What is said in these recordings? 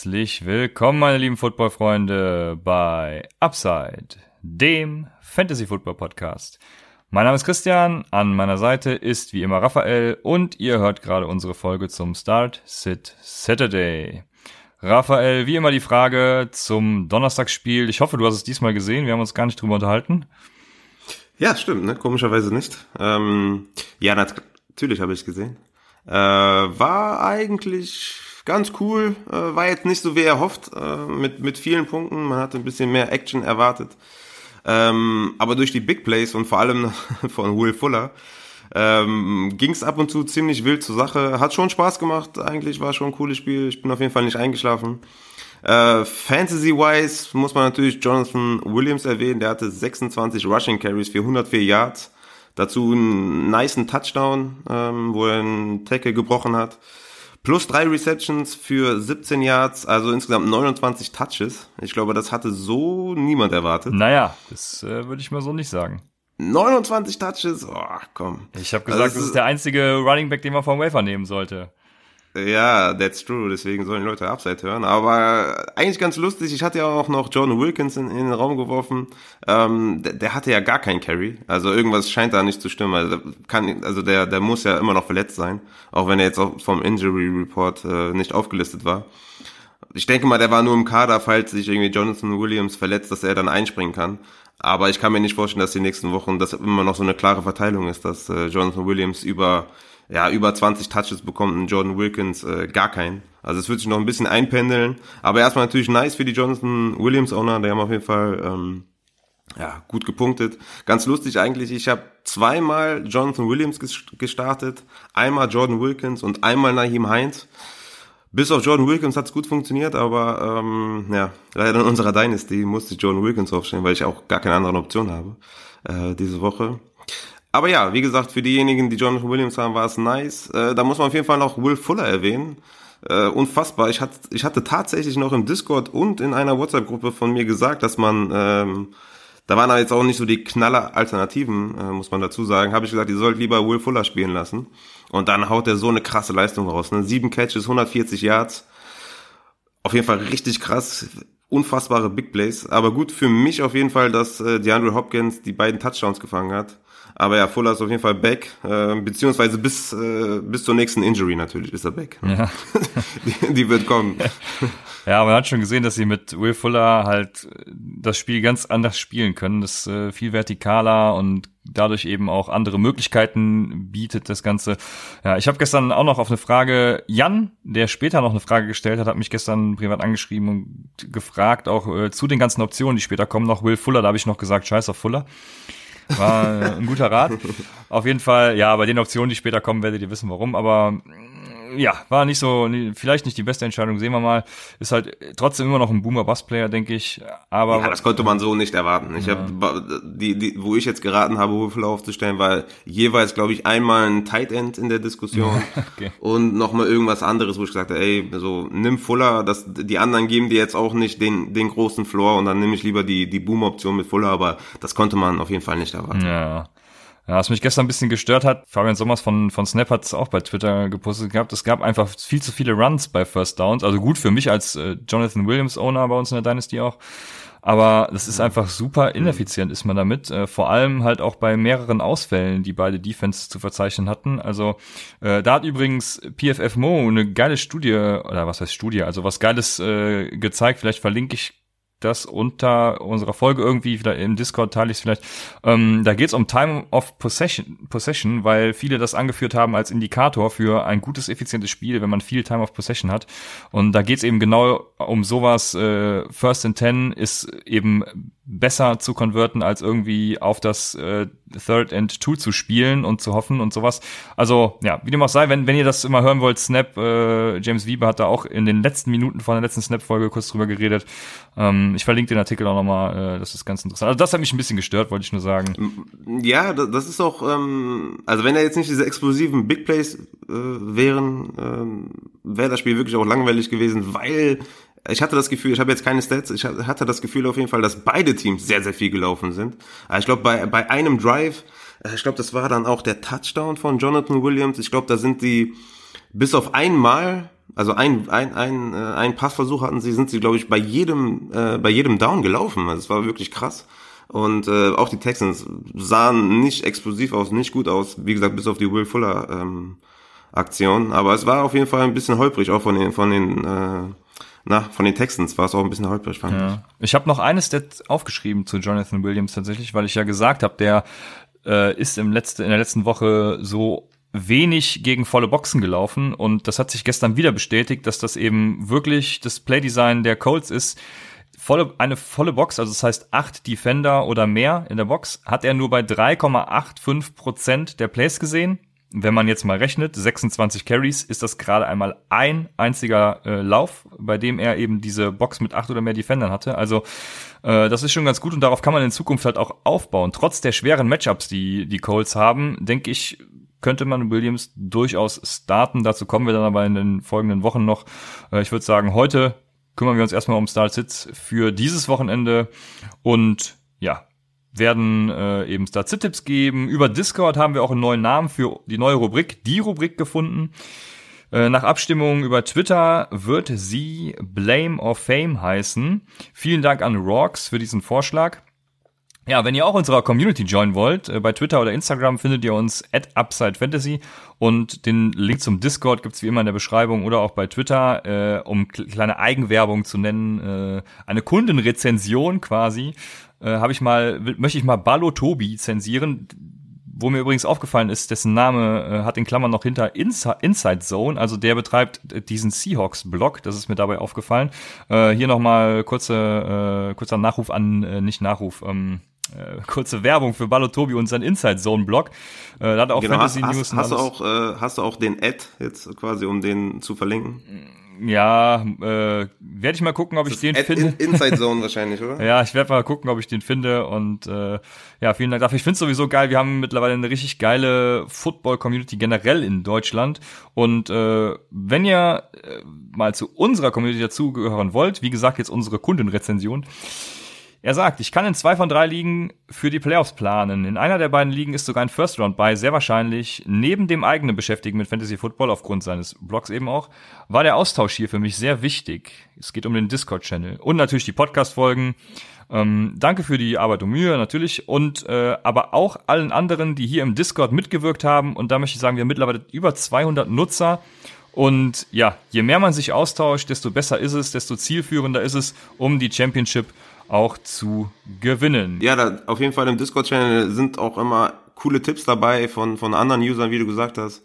Herzlich willkommen, meine lieben Football-Freunde, bei Upside, dem Fantasy-Football-Podcast. Mein Name ist Christian, an meiner Seite ist wie immer Raphael und ihr hört gerade unsere Folge zum Start Sit Saturday. Raphael, wie immer die Frage zum Donnerstagsspiel. Ich hoffe, du hast es diesmal gesehen. Wir haben uns gar nicht drüber unterhalten. Ja, stimmt, ne? Komischerweise nicht. Ähm, ja, natürlich habe ich es gesehen. Äh, war eigentlich ganz cool. Äh, war jetzt nicht so wie erhofft, äh, mit, mit vielen Punkten. Man hatte ein bisschen mehr Action erwartet. Ähm, aber durch die Big Plays und vor allem von Will Fuller ähm, ging es ab und zu ziemlich wild zur Sache. Hat schon Spaß gemacht, eigentlich war schon ein cooles Spiel. Ich bin auf jeden Fall nicht eingeschlafen. Äh, Fantasy-wise muss man natürlich Jonathan Williams erwähnen. Der hatte 26 Rushing Carries für 104 Yards. Dazu einen niceen Touchdown, ähm, wo er einen Tackle gebrochen hat. Plus drei Receptions für 17 Yards, also insgesamt 29 Touches. Ich glaube, das hatte so niemand erwartet. Naja, das äh, würde ich mal so nicht sagen. 29 Touches, oh, komm. Ich habe gesagt, also, das ist der einzige Running Back, den man vom Wafer nehmen sollte. Ja, that's true. Deswegen sollen Leute Upside hören. Aber eigentlich ganz lustig. Ich hatte ja auch noch John Wilkins in, in den Raum geworfen. Ähm, der, der, hatte ja gar keinen Carry. Also irgendwas scheint da nicht zu stimmen. Also, kann, also der, der muss ja immer noch verletzt sein. Auch wenn er jetzt auch vom Injury Report äh, nicht aufgelistet war. Ich denke mal, der war nur im Kader, falls sich irgendwie Jonathan Williams verletzt, dass er dann einspringen kann. Aber ich kann mir nicht vorstellen, dass die nächsten Wochen das immer noch so eine klare Verteilung ist, dass äh, Jonathan Williams über ja, über 20 Touches bekommt und Jordan Wilkins äh, gar keinen. Also es wird sich noch ein bisschen einpendeln. Aber erstmal natürlich nice für die Jonathan Williams Owner. Die haben auf jeden Fall ähm, ja, gut gepunktet. Ganz lustig eigentlich, ich habe zweimal Jonathan Williams gestartet, einmal Jordan Wilkins und einmal Naheem Heinz. Bis auf Jordan Wilkins hat's gut funktioniert, aber ähm, ja, leider in unserer Dynasty musste ich Jordan Wilkins aufstellen, weil ich auch gar keine andere Option habe äh, diese Woche. Aber ja, wie gesagt, für diejenigen, die Jonathan Williams haben, war es nice. Äh, da muss man auf jeden Fall noch Will Fuller erwähnen. Äh, unfassbar. Ich hatte, ich hatte tatsächlich noch im Discord und in einer WhatsApp-Gruppe von mir gesagt, dass man, ähm, da waren aber jetzt auch nicht so die knaller Alternativen, äh, muss man dazu sagen, habe ich gesagt, ihr sollt lieber Will Fuller spielen lassen. Und dann haut er so eine krasse Leistung raus. Ne? Sieben Catches, 140 Yards. Auf jeden Fall richtig krass unfassbare Big Plays. Aber gut für mich auf jeden Fall, dass äh, DeAndre Hopkins die beiden Touchdowns gefangen hat. Aber ja, Fuller ist auf jeden Fall back, äh, beziehungsweise bis, äh, bis zur nächsten Injury natürlich ist er back. Ja. die, die wird kommen. Ja, man hat schon gesehen, dass sie mit Will Fuller halt das Spiel ganz anders spielen können. Das äh, viel vertikaler und dadurch eben auch andere Möglichkeiten bietet das Ganze. Ja, ich habe gestern auch noch auf eine Frage, Jan, der später noch eine Frage gestellt hat, hat mich gestern privat angeschrieben und gefragt, auch äh, zu den ganzen Optionen, die später kommen, noch Will Fuller, da habe ich noch gesagt, scheiß auf Fuller. War ein guter Rat. Auf jeden Fall, ja, bei den Optionen, die später kommen, werdet ihr wissen, warum. Aber ja, war nicht so, vielleicht nicht die beste Entscheidung, sehen wir mal. Ist halt trotzdem immer noch ein Boomer-Bass-Player, denke ich. Aber ja, das konnte man so nicht erwarten. Ich ja. habe die, die, wo ich jetzt geraten habe, Würfel aufzustellen, war jeweils, glaube ich, einmal ein Tight End in der Diskussion okay. und nochmal irgendwas anderes, wo ich gesagt habe, ey, so nimm Fuller, das, die anderen geben dir jetzt auch nicht den, den großen Floor und dann nehme ich lieber die, die Boom-Option mit Fuller, aber das konnte man auf jeden Fall nicht erwarten. Ja. Ja, was mich gestern ein bisschen gestört hat, Fabian Sommers von, von Snap hat es auch bei Twitter gepostet gehabt, es gab einfach viel zu viele Runs bei First Downs. Also gut für mich als äh, Jonathan Williams Owner bei uns in der Dynasty auch. Aber das ist einfach super ineffizient, ist man damit. Äh, vor allem halt auch bei mehreren Ausfällen, die beide Defense zu verzeichnen hatten. Also äh, da hat übrigens PFF Mo eine geile Studie, oder was heißt Studie, also was Geiles äh, gezeigt. Vielleicht verlinke ich das unter unserer Folge irgendwie, vielleicht im Discord teile ich es vielleicht. Ähm, da geht es um Time of Possession, Possession, weil viele das angeführt haben als Indikator für ein gutes, effizientes Spiel, wenn man viel Time of Possession hat. Und da geht es eben genau um sowas. Äh, First and Ten ist eben besser zu konverten, als irgendwie auf das äh, Third and Two zu spielen und zu hoffen und sowas. Also, ja, wie dem auch sei, wenn, wenn ihr das immer hören wollt, Snap, äh, James Wieber hat da auch in den letzten Minuten von der letzten Snap-Folge kurz drüber geredet. Ähm, ich verlinke den Artikel auch nochmal, äh, das ist ganz interessant. Also das hat mich ein bisschen gestört, wollte ich nur sagen. Ja, das ist auch, ähm, also wenn da jetzt nicht diese explosiven Big Plays äh, wären, ähm, wäre das Spiel wirklich auch langweilig gewesen, weil ich hatte das Gefühl, ich habe jetzt keine Stats, ich hatte das Gefühl auf jeden Fall, dass beide Teams sehr, sehr viel gelaufen sind. Ich glaube, bei, bei einem Drive, äh, ich glaube, das war dann auch der Touchdown von Jonathan Williams. Ich glaube, da sind die bis auf einmal Also ein, ein, ein, äh, ein Passversuch hatten sie, sind sie, glaube ich, bei jedem, äh, bei jedem Down gelaufen. Also es war wirklich krass. Und äh, auch die Texans sahen nicht explosiv aus, nicht gut aus. Wie gesagt, bis auf die Will Fuller ähm, Aktion. Aber es war auf jeden Fall ein bisschen holprig, auch von den, von den, äh, na, von den Texans war es auch ein bisschen holprig, fand ja. ich. Ich habe noch eines Stat aufgeschrieben zu Jonathan Williams tatsächlich, weil ich ja gesagt habe, der äh, ist im letzte, in der letzten Woche so wenig gegen volle Boxen gelaufen und das hat sich gestern wieder bestätigt, dass das eben wirklich das Playdesign der Colts ist. Volle, eine volle Box, also das heißt acht Defender oder mehr in der Box, hat er nur bei 3,85 Prozent der Plays gesehen. Wenn man jetzt mal rechnet, 26 Carries, ist das gerade einmal ein einziger äh, Lauf, bei dem er eben diese Box mit acht oder mehr Defendern hatte. Also äh, das ist schon ganz gut und darauf kann man in Zukunft halt auch aufbauen. Trotz der schweren Matchups, die die Colts haben, denke ich, könnte man Williams durchaus starten. Dazu kommen wir dann aber in den folgenden Wochen noch. Äh, ich würde sagen, heute kümmern wir uns erstmal um Start-Sits für dieses Wochenende und ja, werden äh, eben Start-Sit-Tipps geben. Über Discord haben wir auch einen neuen Namen für die neue Rubrik, die Rubrik gefunden. Äh, nach Abstimmung über Twitter wird sie Blame or Fame heißen. Vielen Dank an Rocks für diesen Vorschlag. Ja, wenn ihr auch unserer Community joinen wollt, äh, bei Twitter oder Instagram findet ihr uns at UpsideFantasy und den Link zum Discord gibt's wie immer in der Beschreibung oder auch bei Twitter, äh, um kleine Eigenwerbung zu nennen, äh, eine Kundenrezension quasi, äh, habe ich mal, möchte ich mal Ballo Tobi zensieren, wo mir übrigens aufgefallen ist, dessen Name äh, hat in Klammern noch hinter Insi Inside Zone, also der betreibt diesen Seahawks-Blog, das ist mir dabei aufgefallen. Äh, hier nochmal kurze, äh, kurzer Nachruf an, äh, nicht Nachruf, ähm, äh, kurze Werbung für Balotobi und sein Inside Zone Blog. Äh, da hat auch genau, Fantasy hast, News. Hast, hast du auch, äh, hast du auch den Ad jetzt quasi, um den zu verlinken? Ja, äh, werde ich mal gucken, ob das ich den finde. In, Inside Zone wahrscheinlich, oder? ja, ich werde mal gucken, ob ich den finde und äh, ja, vielen Dank dafür. Ich finde es sowieso geil. Wir haben mittlerweile eine richtig geile Football-Community generell in Deutschland und äh, wenn ihr äh, mal zu unserer Community dazugehören wollt, wie gesagt, jetzt unsere Kundenrezension, er sagt, ich kann in zwei von drei Ligen für die Playoffs planen. In einer der beiden Ligen ist sogar ein First Round bei, sehr wahrscheinlich. Neben dem eigenen Beschäftigen mit Fantasy Football, aufgrund seines Blogs eben auch, war der Austausch hier für mich sehr wichtig. Es geht um den Discord-Channel und natürlich die Podcast-Folgen. Ähm, danke für die Arbeit und Mühe natürlich und äh, aber auch allen anderen, die hier im Discord mitgewirkt haben. Und da möchte ich sagen, wir haben mittlerweile über 200 Nutzer. Und ja, je mehr man sich austauscht, desto besser ist es, desto zielführender ist es, um die Championship auch zu gewinnen. Ja, da, auf jeden Fall im Discord-Channel sind auch immer coole Tipps dabei von, von anderen Usern, wie du gesagt hast.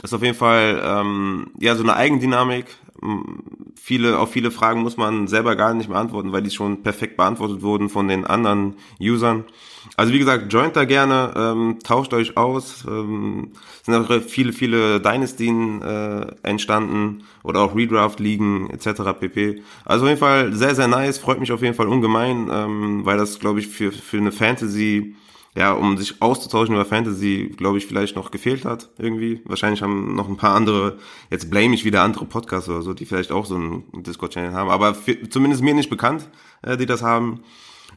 Das ist auf jeden Fall ähm, ja so eine Eigendynamik. Viele, auf viele Fragen muss man selber gar nicht beantworten, weil die schon perfekt beantwortet wurden von den anderen Usern. Also wie gesagt, joint da gerne, ähm, tauscht euch aus. Ähm, sind auch viele, viele Dynastien äh, entstanden oder auch Redraft-Ligen etc. pp. Also auf jeden Fall sehr, sehr nice, freut mich auf jeden Fall ungemein, ähm, weil das, glaube ich, für, für eine Fantasy, ja, um sich auszutauschen über Fantasy, glaube ich, vielleicht noch gefehlt hat irgendwie. Wahrscheinlich haben noch ein paar andere, jetzt blame ich wieder andere Podcasts oder so, die vielleicht auch so einen Discord-Channel haben, aber für, zumindest mir nicht bekannt, äh, die das haben.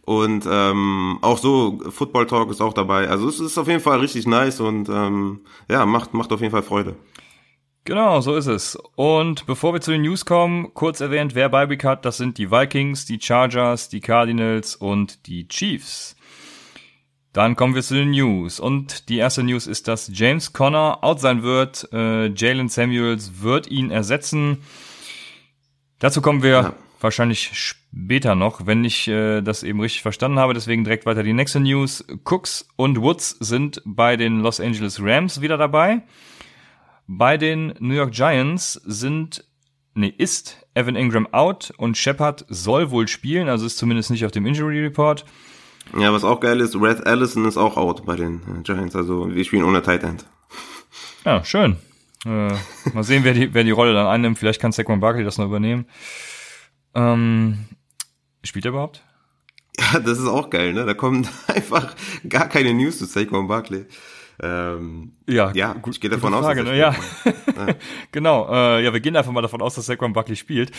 Und ähm, auch so, Football Talk ist auch dabei. Also es ist auf jeden Fall richtig nice und ähm, ja, macht, macht auf jeden Fall Freude. Genau, so ist es. Und bevor wir zu den News kommen, kurz erwähnt, wer Bye hat, das sind die Vikings, die Chargers, die Cardinals und die Chiefs. Dann kommen wir zu den News. Und die erste News ist, dass James Conner out sein wird. Äh, Jalen Samuels wird ihn ersetzen. Dazu kommen wir ja. wahrscheinlich später noch, wenn ich äh, das eben richtig verstanden habe. Deswegen direkt weiter die nächste News. Cooks und Woods sind bei den Los Angeles Rams wieder dabei. Bei den New York Giants sind, nee, ist Evan Ingram out und Shepard soll wohl spielen, also ist zumindest nicht auf dem Injury Report. Ja, was auch geil ist, Red Allison ist auch out bei den äh, Giants, also wir spielen ohne Tight End. Ja, schön. Äh, mal sehen, wer die, wer die Rolle dann einnimmt. Vielleicht kann Saquon Barkley das noch übernehmen. Ähm, Spielt er überhaupt? Ja, das ist auch geil, ne? Da kommen einfach gar keine News zu Saquon Barkley. Ähm, ja, ja, gut, ich gehe davon Frage, aus. Ne? Ja. ja. genau. Äh, ja, wir gehen einfach mal davon aus, dass Saquon Buckley spielt.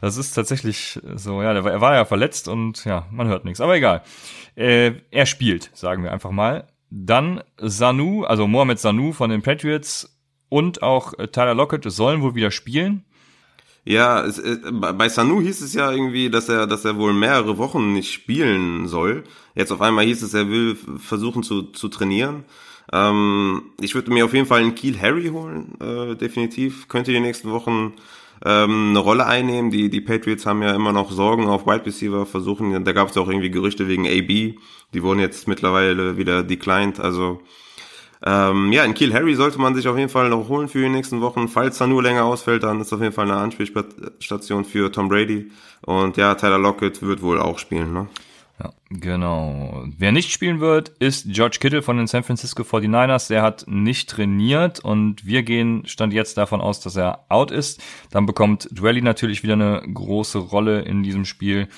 Das ist tatsächlich so. Ja, er war ja verletzt und ja, man hört nichts. Aber egal. Äh, er spielt, sagen wir einfach mal. Dann Sanu, also Mohamed Sanu von den Patriots und auch Tyler Lockett sollen wohl wieder spielen. Ja, es, äh, bei Sanu hieß es ja irgendwie, dass er, dass er wohl mehrere Wochen nicht spielen soll. Jetzt auf einmal hieß es, er will versuchen zu, zu trainieren. Ähm, ich würde mir auf jeden Fall einen Kiel Harry holen, äh, definitiv. Könnte die nächsten Wochen ähm, eine Rolle einnehmen. Die, die Patriots haben ja immer noch Sorgen auf Wide Receiver, versuchen, da gab es auch irgendwie Gerüchte wegen AB. Die wurden jetzt mittlerweile wieder declined. Also ähm, ja, in Kiel Harry sollte man sich auf jeden Fall noch holen für die nächsten Wochen. Falls er nur länger ausfällt, dann ist auf jeden Fall eine Anspielstation für Tom Brady. Und ja, Tyler Lockett wird wohl auch spielen, ne? Ja, genau. Wer nicht spielen wird, ist George Kittle von den San Francisco 49ers. Der hat nicht trainiert und wir gehen stand jetzt davon aus, dass er out ist. Dann bekommt Dwelly natürlich wieder eine große Rolle in diesem Spiel.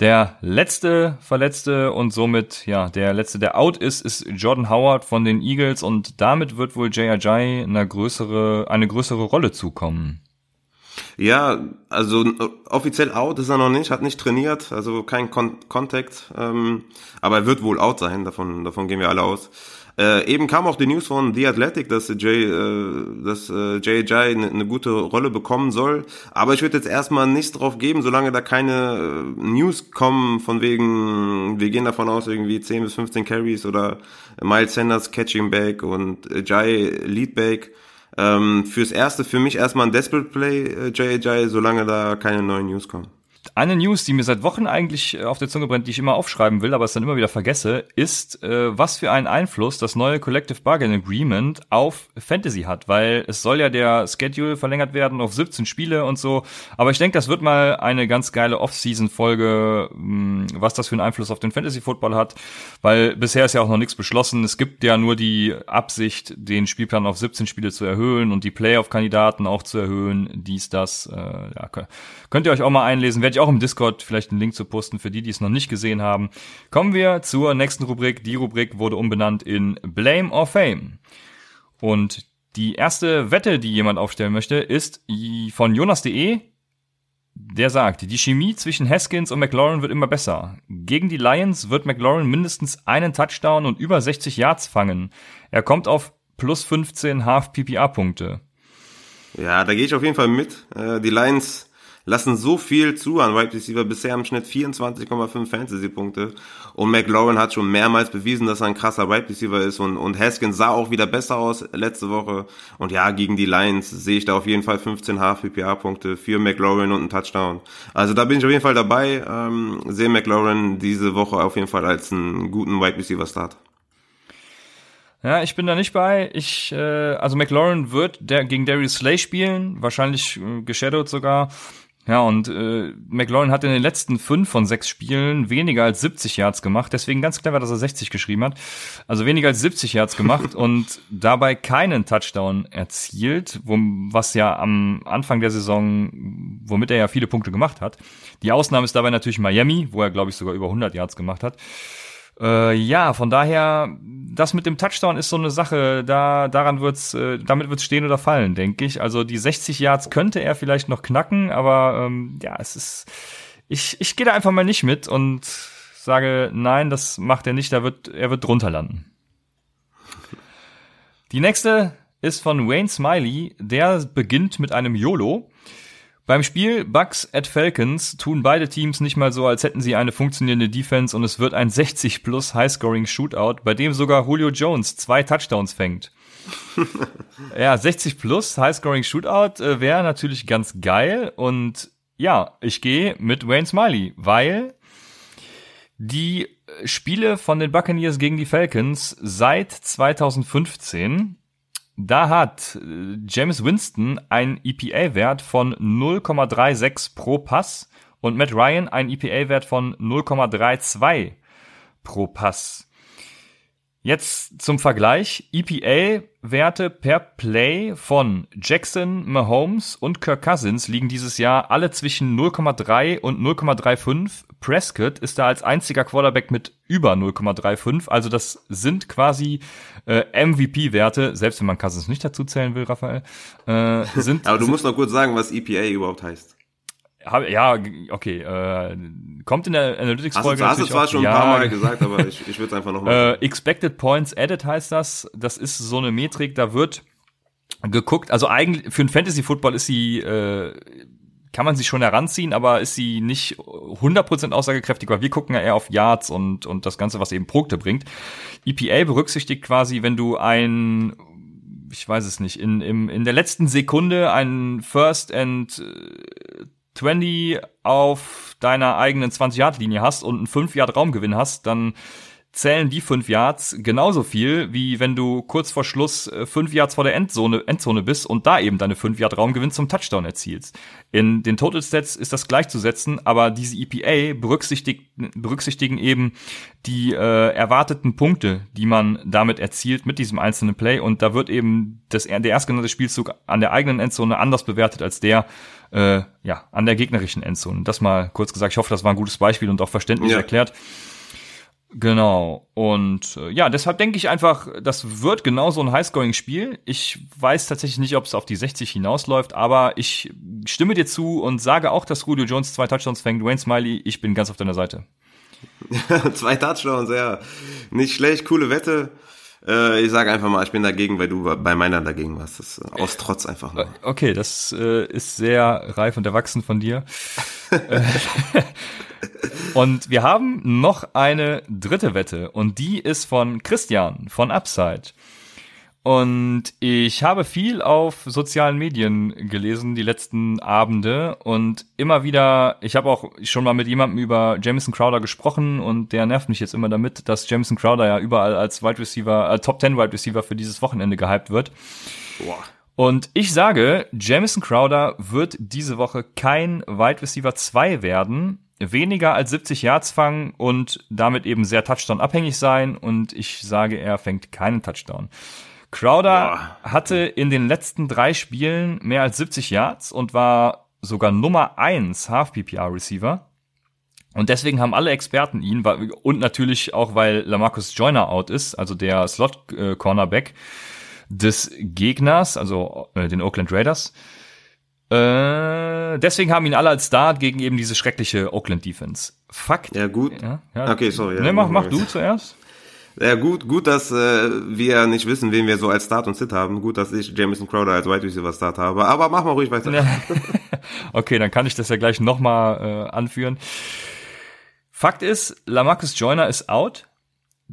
Der letzte Verletzte und somit, ja, der letzte, der out ist, ist Jordan Howard von den Eagles und damit wird wohl J.R.J. eine größere, eine größere Rolle zukommen. Ja, also offiziell out ist er noch nicht, hat nicht trainiert, also kein Kon Contact, ähm, aber er wird wohl out sein, davon, davon gehen wir alle aus. Äh, eben kam auch die News von The Athletic, dass Jay, äh, dass äh, JJ eine ne gute Rolle bekommen soll. Aber ich würde jetzt erstmal nichts drauf geben, solange da keine äh, News kommen von wegen, wir gehen davon aus, irgendwie 10 bis 15 Carries oder Miles Sanders Catching Back und äh, Jai Leadback. Ähm, fürs erste für mich erstmal ein Desperate Play, äh, JJ, solange da keine neuen News kommen. Eine News, die mir seit Wochen eigentlich äh, auf der Zunge brennt, die ich immer aufschreiben will, aber es dann immer wieder vergesse, ist, äh, was für einen Einfluss das neue Collective Bargain Agreement auf Fantasy hat, weil es soll ja der Schedule verlängert werden auf 17 Spiele und so. Aber ich denke, das wird mal eine ganz geile Off-Season-Folge, hm, was das für einen Einfluss auf den Fantasy-Football hat, weil bisher ist ja auch noch nichts beschlossen. Es gibt ja nur die Absicht, den Spielplan auf 17 Spiele zu erhöhen und die Playoff-Kandidaten auch zu erhöhen. Dies, das, äh, ja, könnt ihr euch auch mal einlesen. Werde ich auch im Discord vielleicht einen Link zu posten für die, die es noch nicht gesehen haben. Kommen wir zur nächsten Rubrik. Die Rubrik wurde umbenannt in Blame or Fame. Und die erste Wette, die jemand aufstellen möchte, ist von Jonas.de. Der sagt, die Chemie zwischen Haskins und McLaurin wird immer besser. Gegen die Lions wird McLaurin mindestens einen Touchdown und über 60 Yards fangen. Er kommt auf plus 15 Half PPA Punkte. Ja, da gehe ich auf jeden Fall mit. Äh, die Lions lassen so viel zu an Wide Receiver, bisher im Schnitt 24,5 Fantasy-Punkte. Und McLaurin hat schon mehrmals bewiesen, dass er ein krasser Wide Receiver ist und, und Haskins sah auch wieder besser aus letzte Woche. Und ja, gegen die Lions sehe ich da auf jeden Fall 15 HPPA-Punkte für McLaurin und einen Touchdown. Also da bin ich auf jeden Fall dabei, ähm, sehe McLaurin diese Woche auf jeden Fall als einen guten Wide Receiver-Start. Ja, ich bin da nicht bei. Ich, äh, also McLaurin wird der gegen Darius Slay spielen, wahrscheinlich äh, geshadowed sogar. Ja, und äh, McLaurin hat in den letzten fünf von sechs Spielen weniger als 70 Yards gemacht. Deswegen ganz clever, dass er 60 geschrieben hat. Also weniger als 70 Yards gemacht und dabei keinen Touchdown erzielt, wo, was ja am Anfang der Saison, womit er ja viele Punkte gemacht hat. Die Ausnahme ist dabei natürlich Miami, wo er, glaube ich, sogar über 100 Yards gemacht hat. Äh, ja, von daher, das mit dem Touchdown ist so eine Sache, da daran wird's, äh, damit wird's stehen oder fallen, denke ich. Also die 60 Yards könnte er vielleicht noch knacken, aber ähm, ja, es ist, ich ich gehe da einfach mal nicht mit und sage, nein, das macht er nicht, da wird er wird drunter landen. Die nächste ist von Wayne Smiley, der beginnt mit einem YOLO. Beim Spiel Bucks at Falcons tun beide Teams nicht mal so, als hätten sie eine funktionierende Defense und es wird ein 60 plus Highscoring Shootout, bei dem sogar Julio Jones zwei Touchdowns fängt. ja, 60 plus Highscoring Shootout äh, wäre natürlich ganz geil und ja, ich gehe mit Wayne Smiley, weil die Spiele von den Buccaneers gegen die Falcons seit 2015 da hat äh, James Winston einen EPA-Wert von 0,36 pro Pass und Matt Ryan einen EPA-Wert von 0,32 pro Pass. Jetzt zum Vergleich. EPA-Werte per Play von Jackson, Mahomes und Kirk Cousins liegen dieses Jahr alle zwischen 0,3 und 0,35. Prescott ist da als einziger Quarterback mit über 0,35. Also das sind quasi äh, MVP-Werte, selbst wenn man Cousins nicht dazu zählen will, Raphael. Äh, sind, Aber du musst noch kurz sagen, was EPA überhaupt heißt. Hab, ja, okay. Äh, kommt in der Analytics-Folge. Hast du zwar schon ein ja, paar Mal gesagt, aber ich, ich würde es einfach nochmal. Äh, expected Points Added heißt das. Das ist so eine Metrik, da wird geguckt. Also eigentlich für ein Fantasy Football ist sie äh, kann man sie schon heranziehen, aber ist sie nicht 100% aussagekräftig, weil wir gucken ja eher auf Yards und, und das Ganze, was eben Produkte bringt. EPA berücksichtigt quasi, wenn du ein ich weiß es nicht, in, im, in der letzten Sekunde ein First and 20 auf deiner eigenen 20-Yard-Linie hast und einen 5-Yard-Raumgewinn hast, dann zählen die 5 Yards genauso viel, wie wenn du kurz vor Schluss 5 äh, Yards vor der Endzone, Endzone bist und da eben deine 5 Yard Raumgewinn zum Touchdown erzielst. In den Total Stats ist das gleichzusetzen, aber diese EPA berücksichtigt, berücksichtigen eben die äh, erwarteten Punkte, die man damit erzielt mit diesem einzelnen Play und da wird eben das, der erstgenannte Spielzug an der eigenen Endzone anders bewertet als der äh, ja, an der gegnerischen Endzone. Das mal kurz gesagt. Ich hoffe, das war ein gutes Beispiel und auch verständlich ja. erklärt. Genau. Und äh, ja, deshalb denke ich einfach, das wird genau so ein Highscoring-Spiel. Ich weiß tatsächlich nicht, ob es auf die 60 hinausläuft, aber ich stimme dir zu und sage auch, dass Julio Jones zwei Touchdowns fängt. Wayne Smiley, ich bin ganz auf deiner Seite. zwei Touchdowns, ja. Nicht schlecht, coole Wette. Äh, ich sage einfach mal, ich bin dagegen, weil du bei meiner dagegen warst. Das ist aus Trotz einfach nur. Okay, das äh, ist sehr reif und erwachsen von dir. und wir haben noch eine dritte Wette und die ist von Christian von Upside. Und ich habe viel auf sozialen Medien gelesen die letzten Abende und immer wieder, ich habe auch schon mal mit jemandem über Jameson Crowder gesprochen und der nervt mich jetzt immer damit, dass Jameson Crowder ja überall als Wide Receiver, äh, Top 10 Wide Receiver für dieses Wochenende gehypt wird. Boah. Und ich sage, Jameson Crowder wird diese Woche kein Wide Receiver 2 werden, weniger als 70 Yards fangen und damit eben sehr Touchdown abhängig sein und ich sage, er fängt keinen Touchdown. Crowder Boah. hatte in den letzten drei Spielen mehr als 70 Yards und war sogar Nummer eins Half-PPR-Receiver. Und deswegen haben alle Experten ihn, und natürlich auch, weil Lamarcus Joyner out ist, also der Slot-Cornerback des Gegners, also äh, den Oakland Raiders. Äh, deswegen haben ihn alle als Start gegen eben diese schreckliche Oakland Defense. Fakt. Ja, gut. Ja, ja. Okay, sorry. Ja, ne, mach, mach du zuerst. Ja, gut, gut, dass äh, wir nicht wissen, wen wir so als Start und Sit haben. Gut, dass ich Jameson Crowder als Wide Receiver Start habe. Aber mach mal ruhig weiter. okay, dann kann ich das ja gleich nochmal äh, anführen. Fakt ist, Lamarcus Joyner ist out.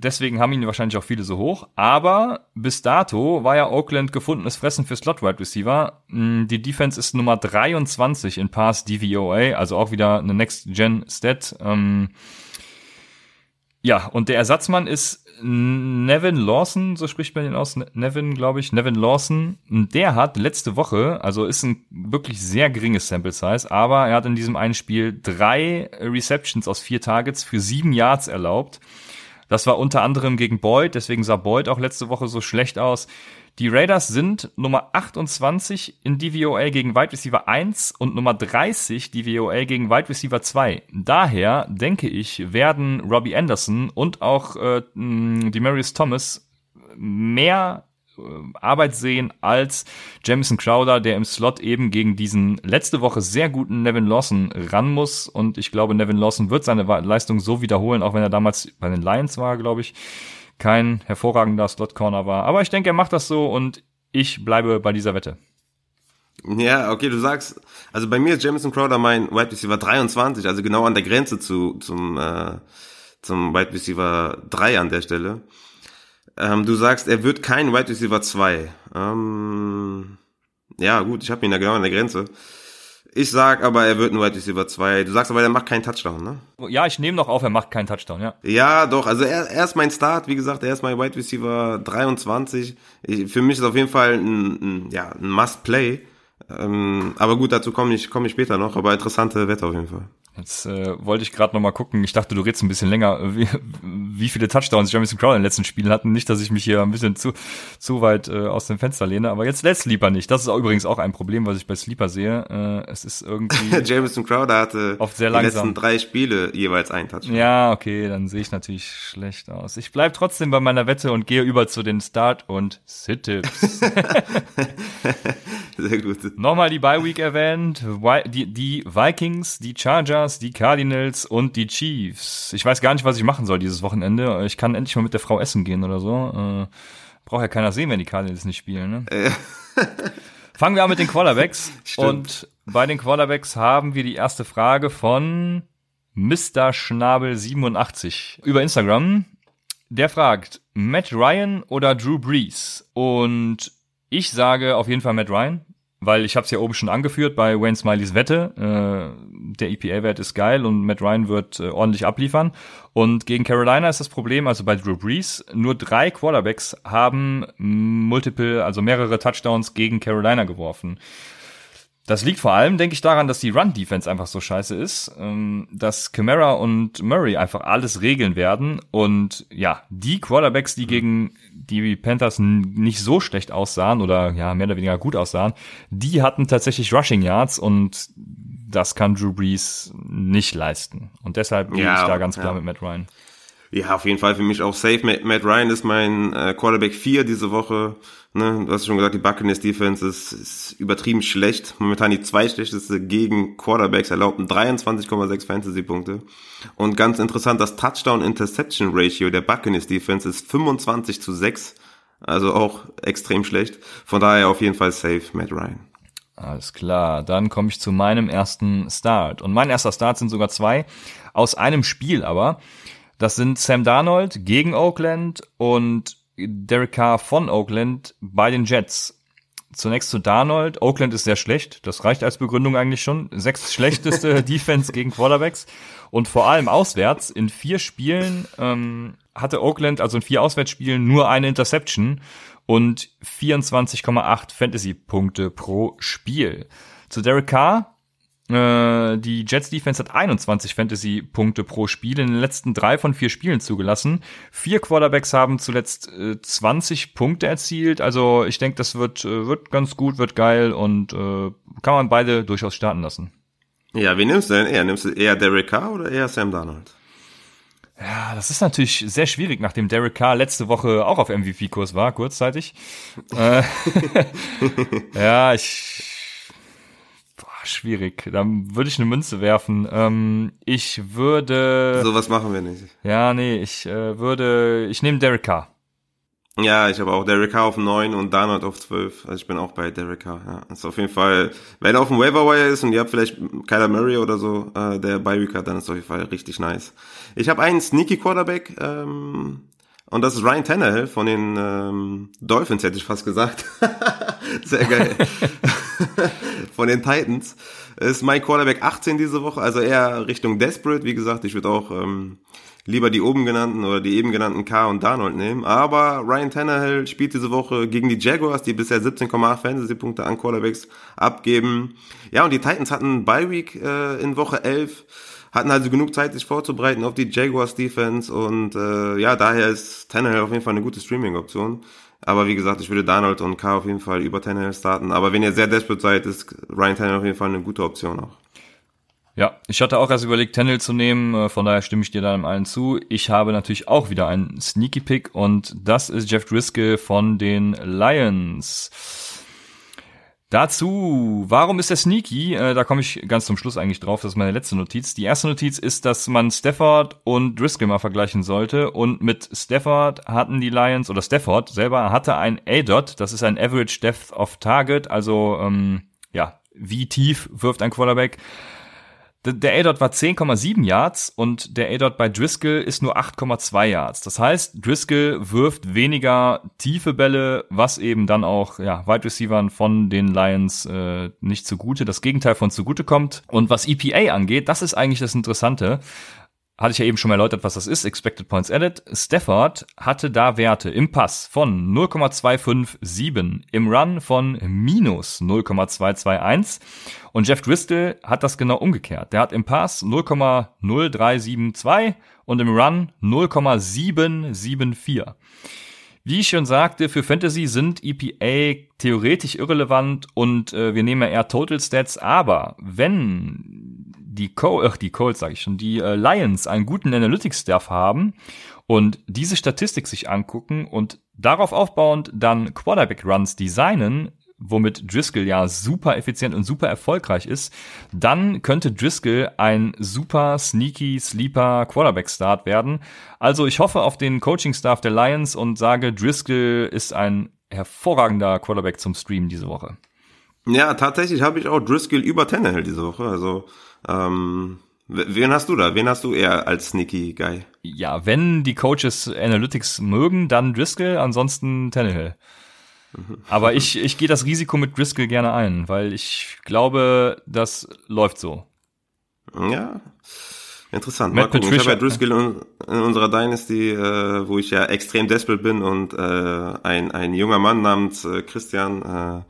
Deswegen haben ihn wahrscheinlich auch viele so hoch. Aber bis dato war ja Oakland gefundenes Fressen für Slot Wide Receiver. Hm, die Defense ist Nummer 23 in Pass DVOA, also auch wieder eine Next Gen Stat. Ähm, ja, und der Ersatzmann ist Nevin Lawson, so spricht man ihn aus, ne-, Nevin, glaube ich, Nevin Lawson, der hat letzte Woche, also ist ein wirklich sehr geringes Sample Size, aber er hat in diesem einen Spiel drei Receptions aus vier Targets für sieben Yards erlaubt. Das war unter anderem gegen Boyd, deswegen sah Boyd auch letzte Woche so schlecht aus. Die Raiders sind Nummer 28 in DVOA gegen Wide Receiver 1 und Nummer 30 DVOA gegen Wide Receiver 2. Daher denke ich, werden Robbie Anderson und auch äh, Demarius Thomas mehr äh, Arbeit sehen als Jamison Crowder, der im Slot eben gegen diesen letzte Woche sehr guten Nevin Lawson ran muss. Und ich glaube, Nevin Lawson wird seine Leistung so wiederholen, auch wenn er damals bei den Lions war, glaube ich kein hervorragender Slot-Corner war. Aber ich denke, er macht das so und ich bleibe bei dieser Wette. Ja, okay, du sagst, also bei mir ist Jameson Crowder mein Wide Receiver 23, also genau an der Grenze zu, zum, äh, zum Wide Receiver 3 an der Stelle. Ähm, du sagst, er wird kein Wide Receiver 2. Ähm, ja, gut, ich habe ihn ja genau an der Grenze. Ich sag aber, er wird ein Wide Receiver 2. Du sagst aber, er macht keinen Touchdown, ne? Ja, ich nehme noch auf, er macht keinen Touchdown, ja. Ja, doch. Also er, er ist mein Start, wie gesagt, er ist mein Wide Receiver 23. Ich, für mich ist auf jeden Fall ein, ein ja, ein Must-Play. Ähm, aber gut, dazu komme ich, komme ich später noch. Aber interessante Wette auf jeden Fall. Jetzt äh, wollte ich gerade noch mal gucken. Ich dachte, du redest ein bisschen länger, wie, wie viele Touchdowns Jamison Crowder in den letzten Spielen hatten. Nicht, dass ich mich hier ein bisschen zu, zu weit äh, aus dem Fenster lehne. Aber jetzt lässt Sleeper nicht. Das ist auch übrigens auch ein Problem, was ich bei Sleeper sehe. Äh, es ist irgendwie... Jamison Crowder hatte oft sehr die letzten drei Spiele jeweils ein Touchdown. Ja, okay, dann sehe ich natürlich schlecht aus. Ich bleib trotzdem bei meiner Wette und gehe über zu den Start- und Sit-Tips. sehr gut. Nochmal die Bye-Week erwähnt. Die, die Vikings, die Chargers, Packers, die Cardinals und die Chiefs. Ich weiß gar nicht, was ich machen soll dieses Wochenende. Ich kann endlich mal mit der Frau essen gehen oder so. Äh, braucht ja keiner sehen, wenn die Cardinals nicht spielen. Ne? Fangen wir an mit den Quarterbacks. und bei den Quarterbacks haben wir die erste Frage von Mr. Schnabel 87 über Instagram. Der fragt, Matt Ryan oder Drew Brees? Und ich sage auf jeden Fall Matt Ryan, weil ich habe es ja oben schon angeführt bei Wayne Smileys Wette. Äh, der EPA-Wert ist geil und Matt Ryan wird äh, ordentlich abliefern. Und gegen Carolina ist das Problem, also bei Drew Brees, nur drei Quarterbacks haben multiple, also mehrere Touchdowns gegen Carolina geworfen. Das liegt vor allem, denke ich, daran, dass die Run-Defense einfach so scheiße ist, ähm, dass Camara und Murray einfach alles regeln werden. Und ja, die Quarterbacks, die gegen die Panthers nicht so schlecht aussahen oder ja, mehr oder weniger gut aussahen, die hatten tatsächlich Rushing Yards und das kann Drew Brees nicht leisten. Und deshalb gehe ja, ich da ganz klar ja. mit Matt Ryan. Ja, auf jeden Fall für mich auch safe. Matt Ryan ist mein äh, Quarterback 4 diese Woche. Ne, du hast schon gesagt, die Buccaneers Defense ist, ist übertrieben schlecht. Momentan die zweitschlechteste gegen Quarterbacks erlaubten 23,6 Fantasy-Punkte. Und ganz interessant, das Touchdown-Interception-Ratio der Buccaneers Defense ist 25 zu 6. Also auch extrem schlecht. Von daher auf jeden Fall safe, Matt Ryan. Alles klar, dann komme ich zu meinem ersten Start. Und mein erster Start sind sogar zwei, aus einem Spiel aber. Das sind Sam Darnold gegen Oakland und Derek Carr von Oakland bei den Jets. Zunächst zu Darnold. Oakland ist sehr schlecht. Das reicht als Begründung eigentlich schon. Sechs schlechteste Defense gegen Quarterbacks. Und vor allem auswärts in vier Spielen ähm, hatte Oakland, also in vier Auswärtsspielen, nur eine Interception und 24,8 Fantasy-Punkte pro Spiel. Zu Derek Carr die Jets Defense hat 21 Fantasy-Punkte pro Spiel in den letzten drei von vier Spielen zugelassen. Vier Quarterbacks haben zuletzt äh, 20 Punkte erzielt. Also ich denke, das wird, äh, wird ganz gut, wird geil und äh, kann man beide durchaus starten lassen. Ja, wie nimmst du denn eher? Nimmst du eher Derek Carr oder eher Sam Darnold? Ja, das ist natürlich sehr schwierig, nachdem Derek Carr letzte Woche auch auf MVP-Kurs war, kurzzeitig. äh, ja, ich schwierig. Dann würde ich eine Münze werfen. Ähm, ich würde. Sowas machen wir nicht. Ja, nee, ich äh, würde. Ich nehme Derek Carr. Ja, ich habe auch Derek Carr auf 9 und Darnold auf 12. Also ich bin auch bei Derek Carr. Ja, ist auf jeden Fall, wenn er auf dem Waiver ist und ihr habt vielleicht Kyler Murray oder so, äh, der bei hat, dann ist es auf jeden Fall richtig nice. Ich habe einen Sneaky Quarterback, ähm, und das ist Ryan Tannehill von den ähm, Dolphins, hätte ich fast gesagt. Sehr geil. von den Titans. Ist mein Quarterback 18 diese Woche, also eher Richtung Desperate. Wie gesagt, ich würde auch ähm, lieber die oben genannten oder die eben genannten K und Darnold nehmen. Aber Ryan Tannehill spielt diese Woche gegen die Jaguars, die bisher 17,8 Fantasy-Punkte an Quarterbacks abgeben. Ja, und die Titans hatten Bye Week äh, in Woche 11 hatten also genug Zeit, sich vorzubereiten auf die Jaguars Defense und äh, ja, daher ist Tannehill auf jeden Fall eine gute Streaming-Option. Aber wie gesagt, ich würde Donald und K auf jeden Fall über Tannehill starten. Aber wenn ihr sehr desperate seid, ist Ryan Tannehill auf jeden Fall eine gute Option auch. Ja, ich hatte auch erst überlegt, Tannehill zu nehmen, äh, von daher stimme ich dir dann allen zu. Ich habe natürlich auch wieder einen Sneaky Pick und das ist Jeff Driscoll von den Lions. Dazu, warum ist er sneaky? Äh, da komme ich ganz zum Schluss eigentlich drauf. Das ist meine letzte Notiz. Die erste Notiz ist, dass man Stafford und Driscoll mal vergleichen sollte. Und mit Stafford hatten die Lions, oder Stafford selber hatte ein A-Dot. Das ist ein Average Depth of Target. Also, ähm, ja, wie tief wirft ein Quarterback? Der A-Dot war 10,7 Yards und der A-Dot bei Driscoll ist nur 8,2 Yards. Das heißt, Driscoll wirft weniger tiefe Bälle, was eben dann auch ja, Wide Receivern von den Lions äh, nicht zugute, das Gegenteil von zugute kommt. Und was EPA angeht, das ist eigentlich das Interessante hatte ich ja eben schon erläutert, was das ist, Expected Points Added. Stafford hatte da Werte im Pass von 0,257, im Run von minus 0,221 und Jeff Driscoll hat das genau umgekehrt. Der hat im Pass 0,0372 und im Run 0,774. Wie ich schon sagte, für Fantasy sind EPA theoretisch irrelevant und äh, wir nehmen ja eher Total Stats, aber wenn die, Co ach, die Colts, sage ich schon, die äh, Lions einen guten Analytics-Staff haben und diese Statistik sich angucken und darauf aufbauend dann Quarterback-Runs designen, womit Driscoll ja super effizient und super erfolgreich ist, dann könnte Driscoll ein super sneaky sleeper Quarterback Start werden. Also ich hoffe auf den Coaching Staff der Lions und sage Driscoll ist ein hervorragender Quarterback zum Streamen diese Woche. Ja, tatsächlich habe ich auch Driscoll über Tannehill diese Woche. Also, ähm, wen hast du da? Wen hast du eher als Sneaky Guy? Ja, wenn die Coaches Analytics mögen, dann Driscoll, ansonsten Tannehill. Aber ich, ich gehe das Risiko mit Driscoll gerne ein, weil ich glaube, das läuft so. Ja, interessant. Mal gucken. Ich habe ja Driscoll in, in, unserer Dynasty, äh, wo ich ja extrem desperate bin und äh, ein, ein junger Mann namens äh, Christian äh,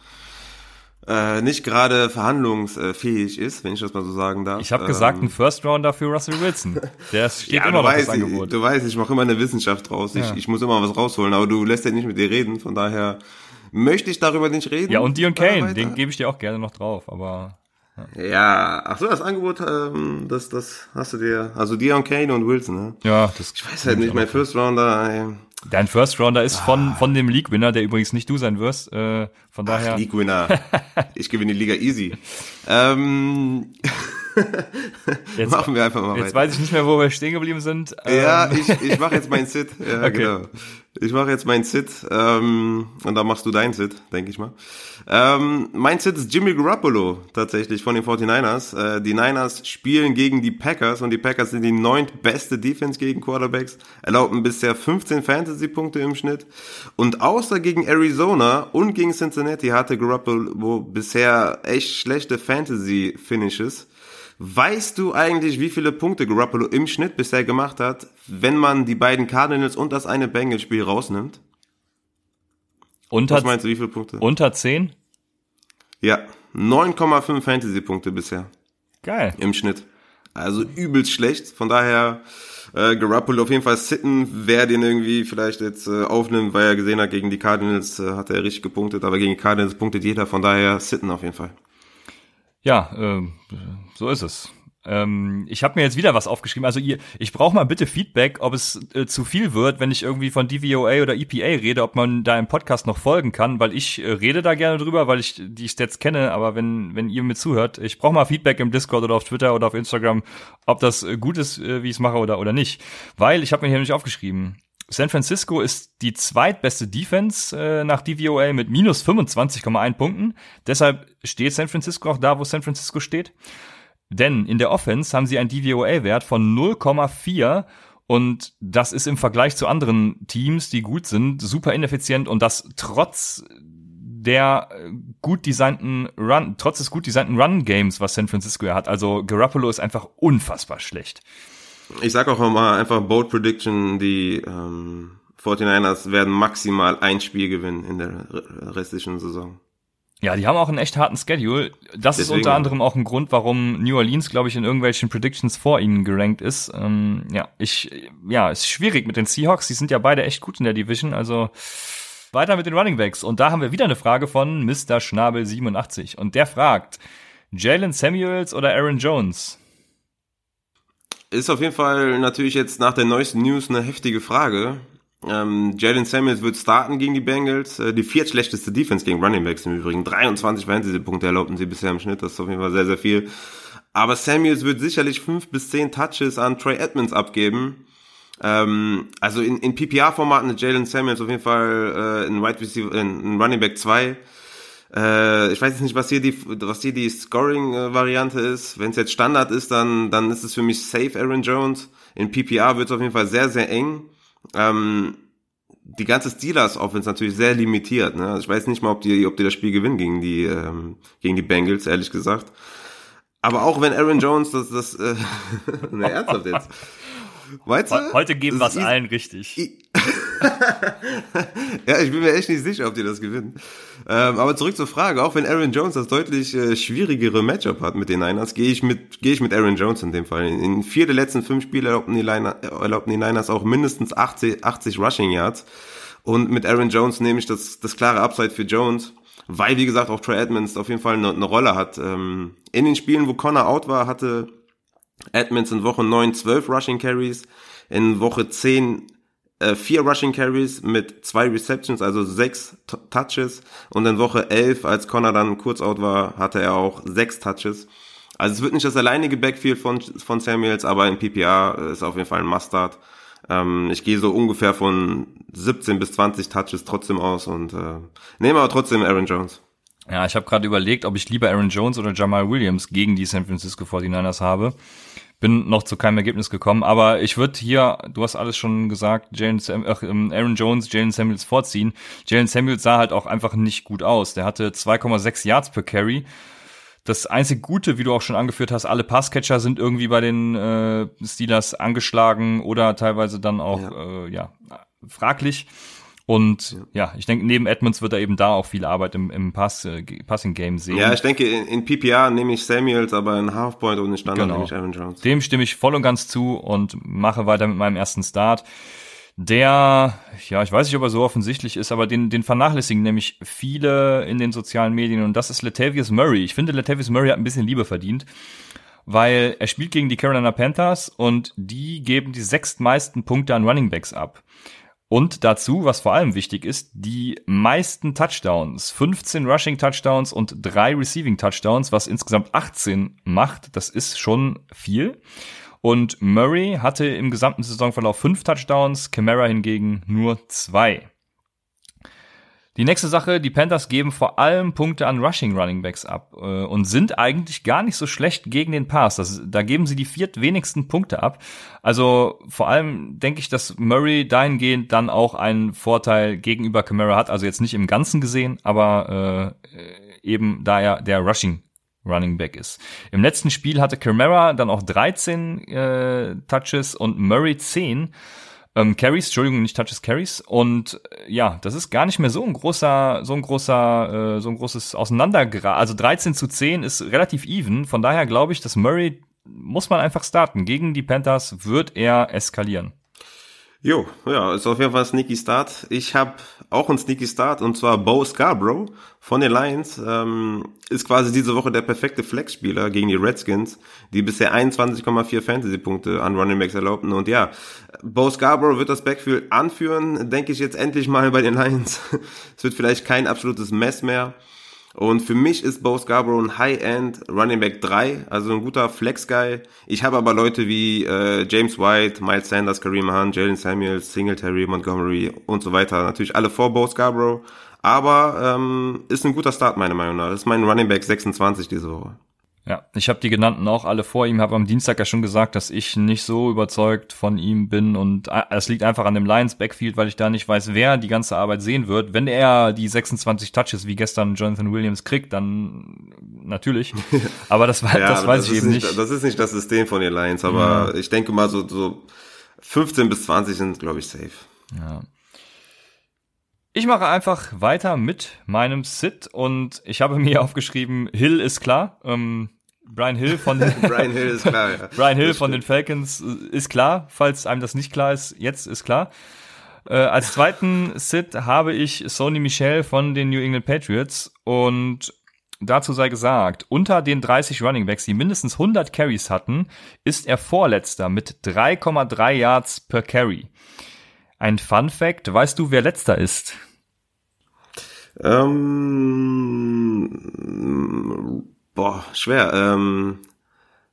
äh, nicht gerade verhandlungsfähig ist, wenn ich das mal so sagen darf. Ich habe gesagt, ähm, ein First Rounder für Russell Wilson. Der steht ja, immer noch weißt, das Angebot. Du weißt, ich mache immer eine Wissenschaft draus. Ja. Ich, ich muss immer was rausholen, aber du lässt ja nicht mit dir reden, von daher möchte ich darüber nicht reden. Ja, und Dion Kane, den gebe ich dir auch gerne noch drauf, aber ja, ja ach so, das Angebot, ähm, das, das hast du dir, also Dion Kane und Wilson, ne? Ja, das. Ich weiß halt nicht, mein First Rounder, ey. Dein First Rounder ist von, ah. von dem League Winner, der übrigens nicht du sein wirst. Äh, von daher. Ach, League Winner. ich gewinne die Liga easy. ähm, jetzt, Machen wir einfach mal Jetzt weiter. weiß ich nicht mehr, wo wir stehen geblieben sind. Ja, ähm. ich, ich mache jetzt meinen Sit. Ja, okay. genau. Ich mache jetzt meinen Sit ähm, und dann machst du deinen Sit, denke ich mal. Ähm, mein Sit ist Jimmy Garoppolo tatsächlich von den 49ers. Äh, die Niners spielen gegen die Packers und die Packers sind die neuntbeste Defense gegen Quarterbacks, erlauben bisher 15 Fantasy-Punkte im Schnitt. Und außer gegen Arizona und gegen Cincinnati hatte Garoppolo bisher echt schlechte Fantasy-Finishes. Weißt du eigentlich, wie viele Punkte Garoppolo im Schnitt bisher gemacht hat, wenn man die beiden Cardinals und das eine Bengals-Spiel rausnimmt? Unter, Was meinst du, wie viele Punkte? Unter 10? Ja, 9,5 Fantasy-Punkte bisher. Geil. Im Schnitt. Also übelst schlecht. Von daher, äh, Garoppolo auf jeden Fall sitten, wer den irgendwie vielleicht jetzt äh, aufnimmt, weil er gesehen hat, gegen die Cardinals äh, hat er richtig gepunktet, aber gegen die Cardinals punktet jeder, von daher sitten auf jeden Fall. Ja, äh, so ist es. Ähm, ich habe mir jetzt wieder was aufgeschrieben. Also ihr, ich brauche mal bitte Feedback, ob es äh, zu viel wird, wenn ich irgendwie von DVOA oder EPA rede, ob man da im Podcast noch folgen kann, weil ich äh, rede da gerne drüber, weil ich die Stats kenne. Aber wenn wenn ihr mir zuhört, ich brauche mal Feedback im Discord oder auf Twitter oder auf Instagram, ob das äh, gut ist, äh, wie ich es mache oder oder nicht. Weil ich habe mir hier nämlich aufgeschrieben. San Francisco ist die zweitbeste Defense äh, nach DVOA mit minus 25,1 Punkten. Deshalb steht San Francisco auch da, wo San Francisco steht. Denn in der Offense haben sie einen DVOA-Wert von 0,4 und das ist im Vergleich zu anderen Teams, die gut sind, super ineffizient und das trotz der gut designten Run, trotz des gut designten Run-Games, was San Francisco ja hat. Also Garoppolo ist einfach unfassbar schlecht. Ich sag auch mal einfach Bold Prediction, die ähm, 49ers werden maximal ein Spiel gewinnen in der restlichen Saison. Ja, die haben auch einen echt harten Schedule. Das Deswegen. ist unter anderem auch ein Grund, warum New Orleans, glaube ich, in irgendwelchen Predictions vor ihnen gerankt ist. Ähm, ja, ich, ja, ist schwierig mit den Seahawks. Die sind ja beide echt gut in der Division. Also weiter mit den Running Backs. Und da haben wir wieder eine Frage von Mr. Schnabel 87. Und der fragt, Jalen Samuels oder Aaron Jones? Ist auf jeden Fall natürlich jetzt nach der neuesten News eine heftige Frage. Ähm, Jalen Samuels wird starten gegen die Bengals. Äh, die viertschlechteste Defense gegen Running Backs im Übrigen. 23 Fantasy-Punkte erlaubten sie bisher im Schnitt. Das ist auf jeden Fall sehr, sehr viel. Aber Samuels wird sicherlich fünf bis zehn Touches an Trey Edmonds abgeben. Ähm, also in, in PPR-Formaten ist Jalen Samuels auf jeden Fall äh, in, Wide Receiver, in, in Running Back 2 äh, ich weiß jetzt nicht, was hier die, was hier die Scoring-Variante ist. Wenn es jetzt Standard ist, dann, dann ist es für mich safe Aaron Jones. In PPR wird es auf jeden Fall sehr, sehr eng. Ähm, die ganze Steelers Offense natürlich sehr limitiert. Ne? Also ich weiß nicht mal, ob die, ob die das Spiel gewinnen gegen die, ähm, gegen die Bengals, ehrlich gesagt. Aber auch wenn Aaron Jones das, das, äh, ne, ernsthaft jetzt. Weißt du? Heute geben wir es allen richtig. ja, ich bin mir echt nicht sicher, ob die das gewinnen. Ähm, aber zurück zur Frage, auch wenn Aaron Jones das deutlich äh, schwierigere Matchup hat mit den Niners, gehe ich mit gehe ich mit Aaron Jones in dem Fall. In, in vier der letzten fünf Spiele erlaubten die, Liner, erlaubten die Niners auch mindestens 80, 80 Rushing Yards. Und mit Aaron Jones nehme ich das, das klare Upside für Jones weil, wie gesagt, auch Troy Edmonds auf jeden Fall eine, eine Rolle hat. Ähm, in den Spielen, wo Connor out war, hatte Edmonds in Woche 9 12 Rushing Carries, in Woche 10 äh, vier Rushing Carries mit zwei Receptions, also sechs T Touches. Und in Woche 11, als Connor dann kurz out war, hatte er auch sechs Touches. Also es wird nicht das alleinige Backfield von, von Samuels, aber in PPR ist auf jeden Fall ein Mustard. Ähm, ich gehe so ungefähr von 17 bis 20 Touches trotzdem aus und äh, nehme aber trotzdem Aaron Jones. Ja, ich habe gerade überlegt, ob ich lieber Aaron Jones oder Jamal Williams gegen die San Francisco 49ers habe. Bin noch zu keinem Ergebnis gekommen, aber ich würde hier, du hast alles schon gesagt, Jalen Sam ähm, Aaron Jones, Jalen Samuels vorziehen. Jalen Samuels sah halt auch einfach nicht gut aus. Der hatte 2,6 Yards per Carry. Das einzige Gute, wie du auch schon angeführt hast, alle Passcatcher sind irgendwie bei den äh, Steelers angeschlagen oder teilweise dann auch ja, äh, ja fraglich. Und ja, ich denke, neben Edmonds wird er eben da auch viel Arbeit im, im Pass, äh, Passing-Game sehen. Ja, ich denke, in, in PPR nehme ich Samuels, aber in Halfpoint und in Standard genau. nehme ich Aaron Jones. Dem stimme ich voll und ganz zu und mache weiter mit meinem ersten Start. Der, ja, ich weiß nicht, ob er so offensichtlich ist, aber den, den vernachlässigen nämlich viele in den sozialen Medien und das ist Latavius Murray. Ich finde, Latavius Murray hat ein bisschen Liebe verdient weil er spielt gegen die Carolina Panthers und die geben die sechstmeisten Punkte an Running Backs ab. Und dazu, was vor allem wichtig ist, die meisten Touchdowns. 15 Rushing Touchdowns und drei Receiving Touchdowns, was insgesamt 18 macht. Das ist schon viel. Und Murray hatte im gesamten Saisonverlauf fünf Touchdowns, Camara hingegen nur zwei. Die nächste Sache, die Panthers geben vor allem Punkte an Rushing Running Backs ab äh, und sind eigentlich gar nicht so schlecht gegen den Pass. Das, da geben sie die viertwenigsten Punkte ab. Also vor allem denke ich, dass Murray dahingehend dann auch einen Vorteil gegenüber Camara hat. Also jetzt nicht im Ganzen gesehen, aber äh, eben da er der Rushing Running Back ist. Im letzten Spiel hatte Camara dann auch 13 äh, Touches und Murray 10 ähm, Carries, Entschuldigung, nicht Touches, Carries. Und äh, ja, das ist gar nicht mehr so ein großer, so ein großer, äh, so ein großes Auseinandergra. Also 13 zu 10 ist relativ even. Von daher glaube ich, dass Murray muss man einfach starten. Gegen die Panthers wird er eskalieren. Jo, ja, ist auf jeden Fall ein sneaky Start. Ich habe auch einen sneaky Start und zwar Bo Scarborough von den Lions. Ähm, ist quasi diese Woche der perfekte Flex-Spieler gegen die Redskins, die bisher 21,4 Fantasy-Punkte an Running Backs erlaubten. Und ja, Bo Scarborough wird das Backfield anführen, denke ich jetzt endlich mal bei den Lions. es wird vielleicht kein absolutes Mess mehr. Und für mich ist Bo Scarborough ein High-End Running Back 3, also ein guter Flex-Guy. Ich habe aber Leute wie äh, James White, Miles Sanders, Kareem Hunt, Jalen Samuels, Singletary, Montgomery und so weiter. Natürlich alle vor Bo Scarborough. Aber ähm, ist ein guter Start meiner Meinung nach. Das ist mein Running Back 26 diese Woche. Ja, ich habe die genannten auch alle vor ihm, habe am Dienstag ja schon gesagt, dass ich nicht so überzeugt von ihm bin und äh, es liegt einfach an dem Lions Backfield, weil ich da nicht weiß, wer die ganze Arbeit sehen wird. Wenn er die 26 Touches wie gestern Jonathan Williams kriegt, dann natürlich. Aber das, ja, das weiß das ich eben nicht, nicht. Das ist nicht das System von den Lions, aber ja. ich denke mal so, so 15 bis 20 sind, glaube ich, safe. Ja. Ich mache einfach weiter mit meinem Sit und ich habe mir aufgeschrieben, Hill ist klar. Ähm, Brian Hill von den Brian Hill ist klar, ja. Brian Hill von den Falcons äh, ist klar, falls einem das nicht klar ist, jetzt ist klar. Äh, als zweiten Sit habe ich Sony Michel von den New England Patriots und dazu sei gesagt, unter den 30 Running Backs, die mindestens 100 Carries hatten, ist er Vorletzter mit 3,3 Yards per Carry. Ein Fun Fact, weißt du, wer letzter ist? Ähm, Boah, schwer. Ähm,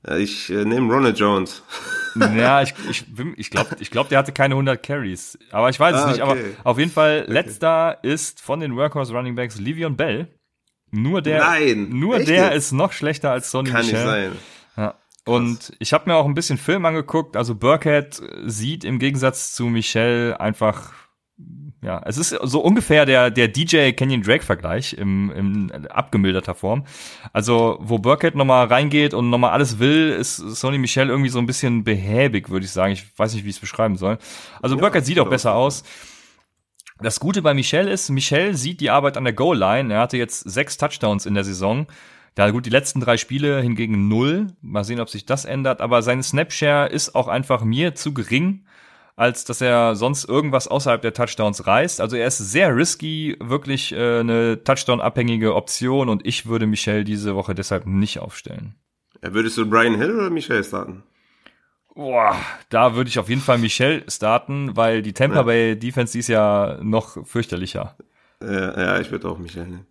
äh, ich äh, nehme Ronald Jones. ja, ich, ich, ich glaube, ich glaub, der hatte keine 100 Carries. Aber ich weiß es ah, nicht. Aber auf jeden Fall, okay. letzter ist von den Workhorse Running Backs Livion Bell. Nur der, Nein, nur der ist noch schlechter als Sonny Kann Michel. nicht sein. Ja. Und ich habe mir auch ein bisschen Film angeguckt. Also Burkhead sieht im Gegensatz zu Michel einfach ja, es ist so ungefähr der, der DJ Canyon Drake Vergleich im, im abgemilderter Form. Also, wo Burkett nochmal reingeht und nochmal alles will, ist Sony Michel irgendwie so ein bisschen behäbig, würde ich sagen. Ich weiß nicht, wie ich es beschreiben soll. Also, ja, Burkett sieht auch besser aus. Das Gute bei Michel ist, Michel sieht die Arbeit an der Goal-Line. Er hatte jetzt sechs Touchdowns in der Saison. Ja, gut, die letzten drei Spiele hingegen null. Mal sehen, ob sich das ändert. Aber sein Snapshare ist auch einfach mir zu gering als dass er sonst irgendwas außerhalb der Touchdowns reißt. Also er ist sehr risky, wirklich äh, eine Touchdown-abhängige Option und ich würde Michel diese Woche deshalb nicht aufstellen. Würdest du Brian Hill oder Michel starten? Boah, da würde ich auf jeden Fall Michel starten, weil die Tampa Bay Defense ist ja noch fürchterlicher. Ja, ja ich würde auch Michel nehmen.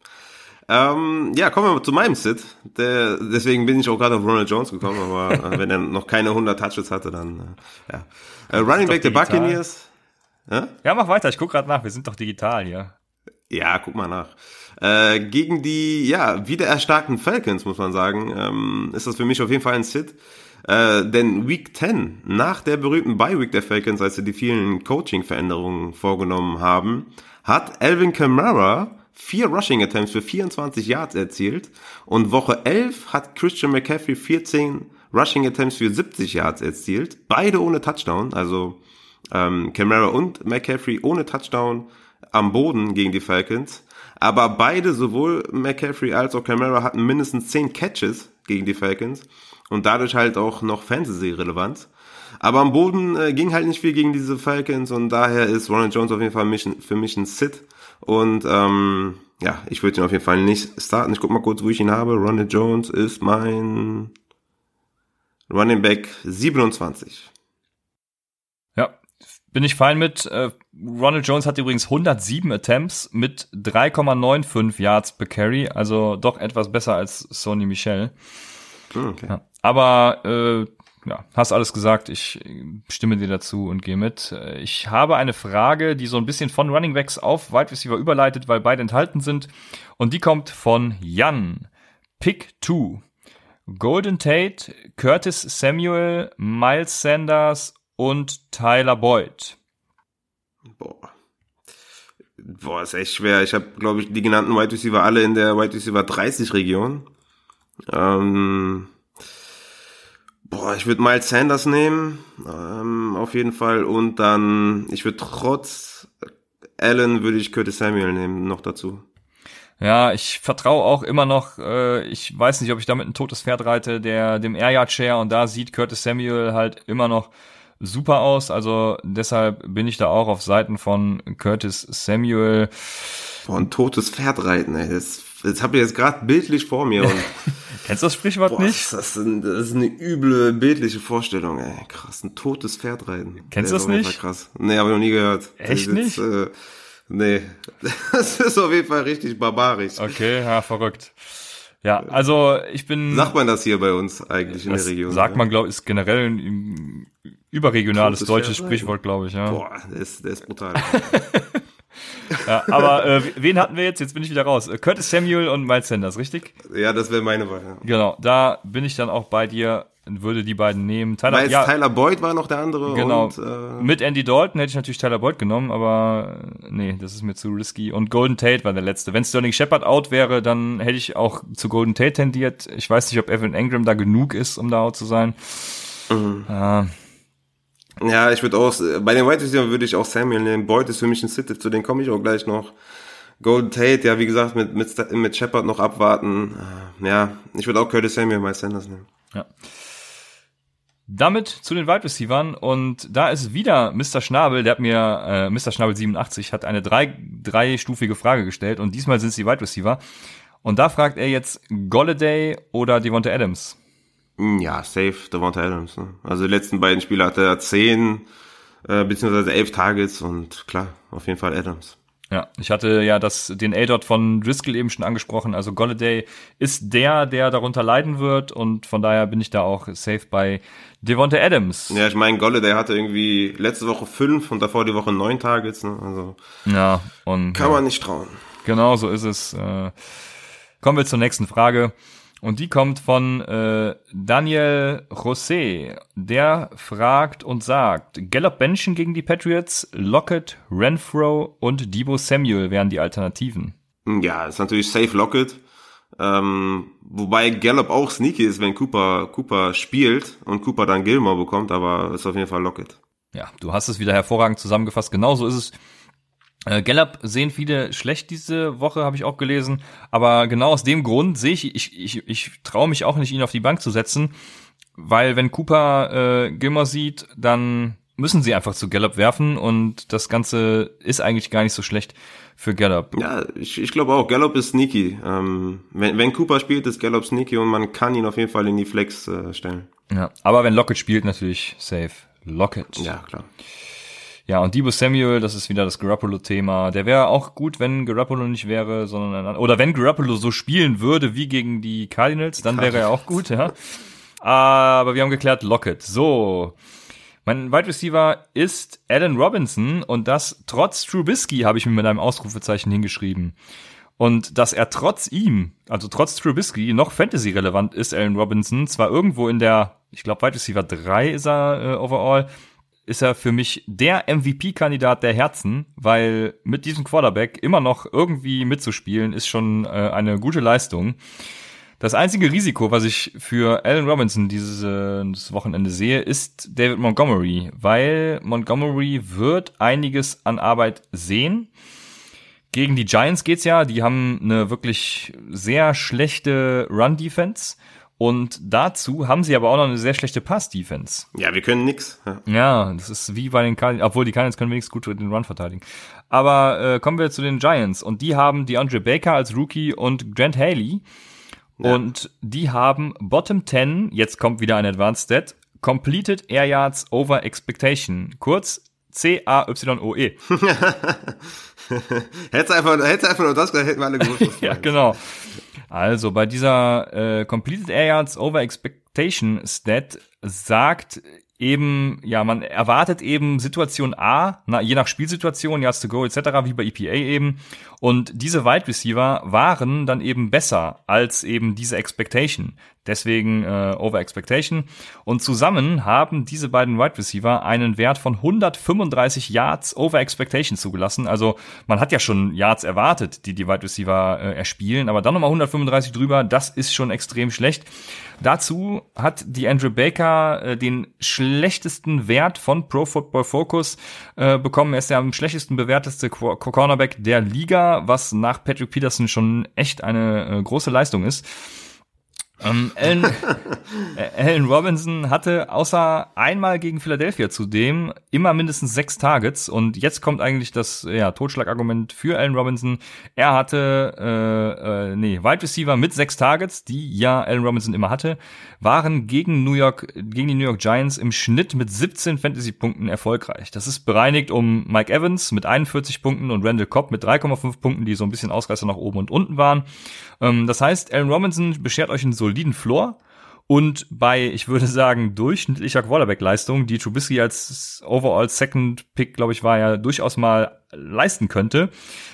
Ähm, ja, kommen wir zu meinem Sit. Der, deswegen bin ich auch gerade auf Ronald Jones gekommen, aber äh, wenn er noch keine 100 Touches hatte, dann äh, ja. Äh, Running Back der Buccaneers. Ja? ja, mach weiter, ich guck gerade nach, wir sind doch digital hier. Ja, guck mal nach. Äh, gegen die, ja, wieder erstarkten Falcons, muss man sagen, ähm, ist das für mich auf jeden Fall ein Sit. Äh, denn Week 10, nach der berühmten Bye-Week der Falcons, als sie die vielen Coaching-Veränderungen vorgenommen haben, hat Alvin Kamara vier Rushing Attempts für 24 Yards erzielt und Woche 11 hat Christian McCaffrey 14 Rushing Attempts für 70 Yards erzielt, beide ohne Touchdown, also ähm, Kamara und McCaffrey ohne Touchdown am Boden gegen die Falcons. Aber beide, sowohl McCaffrey als auch Camara, hatten mindestens 10 Catches gegen die Falcons und dadurch halt auch noch Fantasy-Relevanz. Aber am Boden äh, ging halt nicht viel gegen diese Falcons und daher ist Ronald Jones auf jeden Fall für mich ein Sit. Und ähm, ja, ich würde ihn auf jeden Fall nicht starten. Ich guck mal kurz, wo ich ihn habe. Ronald Jones ist mein Running Back 27. Ja, bin ich fein mit. Äh, Ronald Jones hat übrigens 107 Attempts mit 3,95 Yards per Carry, also doch etwas besser als Sony Michel. Hm, okay. Ja, aber äh, ja, hast alles gesagt. Ich stimme dir dazu und gehe mit. Ich habe eine Frage, die so ein bisschen von Running Backs auf Wide Receiver überleitet, weil beide enthalten sind. Und die kommt von Jan. Pick 2. Golden Tate, Curtis Samuel, Miles Sanders und Tyler Boyd. Boah. Boah, ist echt schwer. Ich habe, glaube ich, die genannten Wide Receiver alle in der Wide Receiver 30 Region. Ähm, boah, ich würde Miles Sanders nehmen, ähm, auf jeden Fall. Und dann, ich würde trotz Allen würde ich Curtis Samuel nehmen, noch dazu. Ja, ich vertraue auch immer noch, äh, ich weiß nicht, ob ich damit ein totes Pferd reite, der dem Air Yard Share und da sieht Curtis Samuel halt immer noch super aus. Also deshalb bin ich da auch auf Seiten von Curtis Samuel. Boah, ein totes Pferd reiten, ey. Das, das habe ich jetzt gerade bildlich vor mir. Und Kennst du das Sprichwort boah, nicht? Das ist, ein, das ist eine üble bildliche Vorstellung, ey. Krass, ein totes Pferd reiten. Kennst du das nicht? Krass. Nee, habe ich noch nie gehört. Echt nicht? Äh, nee, das ist auf jeden Fall richtig barbarisch. Okay, ja, verrückt. Ja, also ich bin. Sagt man das hier bei uns eigentlich in der Region? Sagt man, glaube ich, ist generell ein überregionales deutsches Sprichwort, glaube ich, ja. Boah, der ist, der ist brutal. ja, aber äh, wen hatten wir jetzt? Jetzt bin ich wieder raus. Curtis Samuel und Miles Sanders, richtig? Ja, das wäre meine Wahl. Ja. Genau, da bin ich dann auch bei dir würde die beiden nehmen. Tyler, Weil ja, Tyler Boyd war noch der andere. Genau. Und, äh, Mit Andy Dalton hätte ich natürlich Tyler Boyd genommen, aber äh, nee, das ist mir zu risky. Und Golden Tate war der letzte. Wenn Sterling Shepard out wäre, dann hätte ich auch zu Golden Tate tendiert. Ich weiß nicht, ob Evan Engram da genug ist, um da out zu sein. Mhm. Äh, ja, ich würde auch, bei den White Receivers würde ich auch Samuel nehmen. Boyd ist für mich ein Sit, zu denen komme ich auch gleich noch. Golden Tate, ja, wie gesagt, mit, mit, mit Shepard noch abwarten. Äh, ja, ich würde auch Curtis Samuel mal Sanders nehmen. Ja. Damit zu den Wide Receivers und da ist wieder Mr. Schnabel, der hat mir, äh, Mr. Schnabel 87 hat eine drei, dreistufige Frage gestellt und diesmal sind es die Wide Receiver. Und da fragt er jetzt Golladay oder Devonta Adams? Hm, ja, safe Devonta Adams. Ne? Also die letzten beiden Spiele hatte er zehn äh, beziehungsweise elf Targets und klar, auf jeden Fall Adams. Ja, ich hatte ja das, den A-Dot von Driscoll eben schon angesprochen. Also Golladay ist der, der darunter leiden wird und von daher bin ich da auch safe bei Devonta Adams. Ja, ich meine, Golladay hatte irgendwie letzte Woche fünf und davor die Woche neun Targets. Ne? Also ja, und kann ja, man nicht trauen. Genau, so ist es. Äh, kommen wir zur nächsten Frage. Und die kommt von äh, Daniel José. Der fragt und sagt, Gallup Benchen gegen die Patriots, Lockett, Renfro und Debo Samuel wären die Alternativen. Ja, ist natürlich safe Lockett. Ähm, wobei Gallup auch sneaky ist, wenn Cooper, Cooper spielt und Cooper dann Gilmore bekommt, aber ist auf jeden Fall Lockett. Ja, du hast es wieder hervorragend zusammengefasst. Genauso ist es. Äh, Gallup sehen viele schlecht diese Woche, habe ich auch gelesen. Aber genau aus dem Grund sehe ich, ich, ich, ich traue mich auch nicht, ihn auf die Bank zu setzen. Weil wenn Cooper äh, Gilmore sieht, dann müssen sie einfach zu Gallup werfen und das Ganze ist eigentlich gar nicht so schlecht für Gallup. Ja, ich, ich glaube auch, Gallup ist sneaky. Ähm, wenn, wenn Cooper spielt, ist Gallup sneaky und man kann ihn auf jeden Fall in die Flex äh, stellen. Ja, aber wenn Lockett spielt, natürlich safe. Lockett. Ja, klar. Ja, und Debo Samuel, das ist wieder das Garoppolo-Thema. Der wäre auch gut, wenn Garoppolo nicht wäre, sondern ein, oder wenn Garoppolo so spielen würde wie gegen die Cardinals, dann wäre er auch gut, ja. Aber wir haben geklärt, Lockett. So. Mein Wide Receiver ist Alan Robinson und das trotz Trubisky habe ich mir mit einem Ausrufezeichen hingeschrieben. Und dass er trotz ihm, also trotz Trubisky, noch Fantasy-relevant ist, Alan Robinson, zwar irgendwo in der, ich glaube, Wide Receiver 3 ist er äh, overall, ist er für mich der MVP-Kandidat der Herzen, weil mit diesem Quarterback immer noch irgendwie mitzuspielen, ist schon äh, eine gute Leistung. Das einzige Risiko, was ich für Allen Robinson dieses, äh, Wochenende sehe, ist David Montgomery, weil Montgomery wird einiges an Arbeit sehen. Gegen die Giants geht's ja, die haben eine wirklich sehr schlechte Run-Defense. Und dazu haben sie aber auch noch eine sehr schlechte Pass-Defense. Ja, wir können nix. Ja. ja, das ist wie bei den Cardinals, obwohl die Cardinals können wenigstens gut den Run verteidigen. Aber äh, kommen wir zu den Giants. Und die haben DeAndre Baker als Rookie und Grant Haley. Ja. Und die haben Bottom 10, jetzt kommt wieder ein Advanced Stat, Completed Air Yards Over Expectation. Kurz C-A-Y-O-E. hättest einfach, hättest einfach nur das gesagt, hätten wir alle gewusst. ja, genau. Also bei dieser äh, Completed Air Yards Over Expectation Stat sagt eben, ja, man erwartet eben Situation A, na, je nach Spielsituation, Yards to Go etc., wie bei EPA eben. Und diese Wide Receiver waren dann eben besser als eben diese Expectation. Deswegen äh, Over Expectation. Und zusammen haben diese beiden Wide Receiver einen Wert von 135 Yards Over Expectation zugelassen. Also man hat ja schon Yards erwartet, die die Wide Receiver äh, erspielen, aber dann nochmal 135 drüber, das ist schon extrem schlecht. Dazu hat die Andrew Baker äh, den schlechtesten Wert von Pro Football Focus äh, bekommen. Er ist der am schlechtesten bewerteste Cornerback der Liga, was nach Patrick Peterson schon echt eine äh, große Leistung ist. Ähm, Allen, äh, Allen Robinson hatte außer einmal gegen Philadelphia zudem immer mindestens sechs Targets und jetzt kommt eigentlich das ja, Totschlagargument für Allen Robinson. Er hatte äh, äh, nee, Wide Receiver mit sechs Targets, die ja Allen Robinson immer hatte, waren gegen New York gegen die New York Giants im Schnitt mit 17 Fantasy Punkten erfolgreich. Das ist bereinigt um Mike Evans mit 41 Punkten und Randall Cobb mit 3,5 Punkten, die so ein bisschen Ausreißer nach oben und unten waren. Ähm, das heißt, Allen Robinson beschert euch einen soliden Floor. Und bei, ich würde sagen, durchschnittlicher Quarterback-Leistung, die Trubisky als Overall Second Pick, glaube ich, war ja durchaus mal leisten könnte,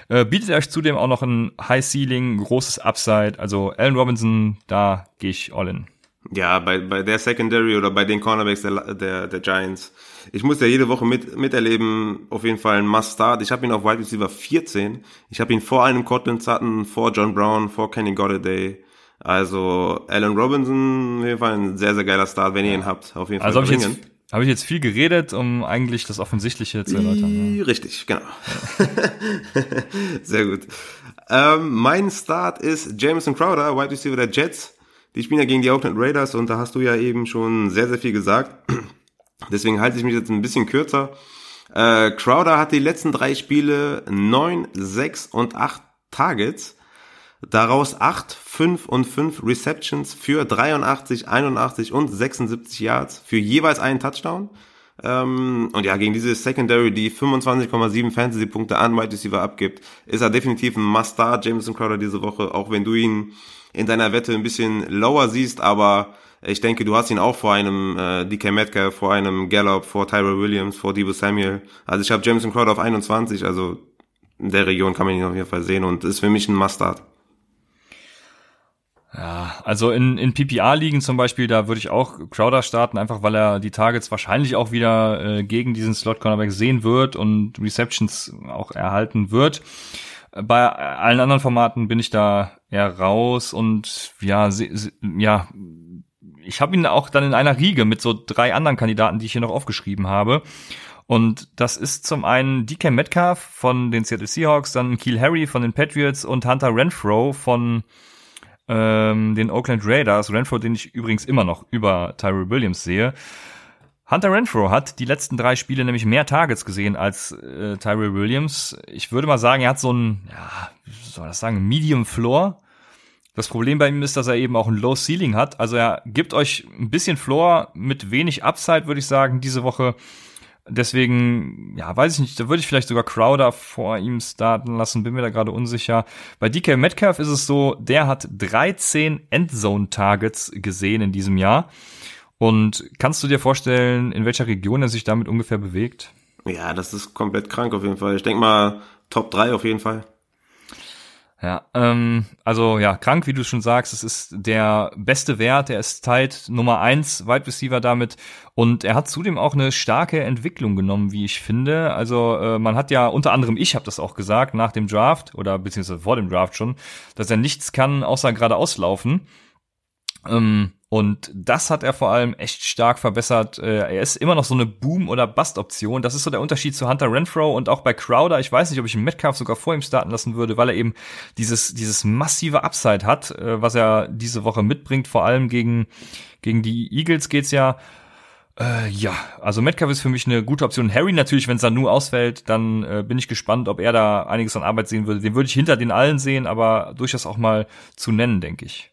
äh, bietet er euch zudem auch noch ein High Ceiling, großes Upside. Also Allen Robinson, da gehe ich all in. Ja, bei, bei der Secondary oder bei den Cornerbacks der, der, der Giants. Ich muss ja jede Woche mit, miterleben, auf jeden Fall ein Must-Start. Ich habe ihn auf Wide Receiver 14. Ich habe ihn vor einem Cortland Sutton, vor John Brown, vor Kenny Golladay. Also Alan Robinson, auf jeden Fall ein sehr, sehr geiler Start, wenn ihr ihn habt. Auf jeden Fall also habe ich, jetzt, hab ich jetzt viel geredet, um eigentlich das Offensichtliche zu erläutern. Ja. Richtig, genau. sehr gut. Ähm, mein Start ist Jameson Crowder, Wide Receiver der Jets. Die spielen ja gegen die Oakland Raiders und da hast du ja eben schon sehr, sehr viel gesagt. Deswegen halte ich mich jetzt ein bisschen kürzer. Äh, Crowder hat die letzten drei Spiele neun, sechs und acht Targets. Daraus acht, fünf und fünf Receptions für 83, 81 und 76 Yards für jeweils einen Touchdown. Ähm, und ja, gegen diese Secondary, die 25,7 Fantasy-Punkte an Wide Receiver abgibt, ist er definitiv ein Must-Start, Jameson Crowder diese Woche, auch wenn du ihn in deiner Wette ein bisschen lower siehst, aber ich denke, du hast ihn auch vor einem äh, DK Metcalf, vor einem Gallup, vor Tyrell Williams, vor Debo Samuel. Also ich habe Jameson Crowder auf 21, also in der Region kann man ihn auf jeden Fall sehen und ist für mich ein Must-Start. Ja, also in, in PPA-Ligen zum Beispiel, da würde ich auch Crowder starten, einfach weil er die Targets wahrscheinlich auch wieder äh, gegen diesen Slot-Cornerback sehen wird und Receptions auch erhalten wird. Bei allen anderen Formaten bin ich da eher raus und ja, ja, ich habe ihn auch dann in einer Riege mit so drei anderen Kandidaten, die ich hier noch aufgeschrieben habe. Und das ist zum einen DK Metcalf von den Seattle Seahawks, dann Keel Harry von den Patriots und Hunter Renfro von ähm, den Oakland Raiders. Renfro, den ich übrigens immer noch über Tyrell Williams sehe. Hunter Renfro hat die letzten drei Spiele nämlich mehr Targets gesehen als äh, Tyrell Williams. Ich würde mal sagen, er hat so ein, ja, wie soll das sagen, Medium Floor. Das Problem bei ihm ist, dass er eben auch ein Low Ceiling hat. Also er gibt euch ein bisschen Floor mit wenig Upside, würde ich sagen, diese Woche. Deswegen, ja, weiß ich nicht, da würde ich vielleicht sogar Crowder vor ihm starten lassen, bin mir da gerade unsicher. Bei DK Metcalf ist es so, der hat 13 Endzone-Targets gesehen in diesem Jahr. Und kannst du dir vorstellen, in welcher Region er sich damit ungefähr bewegt? Ja, das ist komplett krank auf jeden Fall. Ich denke mal Top 3 auf jeden Fall. Ja, ähm, also ja, krank, wie du schon sagst, es ist der beste Wert, er ist tight Nummer eins Wide Receiver damit und er hat zudem auch eine starke Entwicklung genommen, wie ich finde. Also äh, man hat ja unter anderem, ich habe das auch gesagt, nach dem Draft oder beziehungsweise vor dem Draft schon, dass er nichts kann, außer geradeaus laufen. Ähm, und das hat er vor allem echt stark verbessert. Äh, er ist immer noch so eine Boom- oder Bust-Option. Das ist so der Unterschied zu Hunter Renfro und auch bei Crowder. Ich weiß nicht, ob ich einen Metcalf sogar vor ihm starten lassen würde, weil er eben dieses, dieses massive Upside hat, äh, was er diese Woche mitbringt. Vor allem gegen, gegen die Eagles geht's ja. Äh, ja, also Metcalf ist für mich eine gute Option. Harry natürlich, wenn Sanu ausfällt, dann äh, bin ich gespannt, ob er da einiges an Arbeit sehen würde. Den würde ich hinter den allen sehen, aber durchaus auch mal zu nennen, denke ich.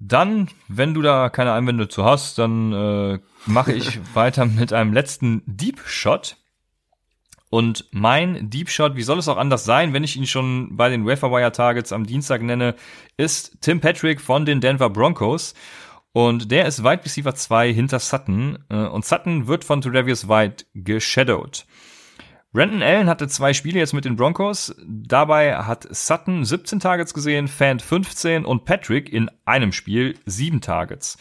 Dann, wenn du da keine Einwände zu hast, dann äh, mache ich weiter mit einem letzten Deep Shot. Und mein Deep Shot, wie soll es auch anders sein, wenn ich ihn schon bei den Waferwire Targets am Dienstag nenne, ist Tim Patrick von den Denver Broncos. Und der ist Wide Receiver 2 hinter Sutton. Äh, und Sutton wird von Travis White geshadowed. Brandon Allen hatte zwei Spiele jetzt mit den Broncos. Dabei hat Sutton 17 Targets gesehen, Fant 15 und Patrick in einem Spiel 7 Targets.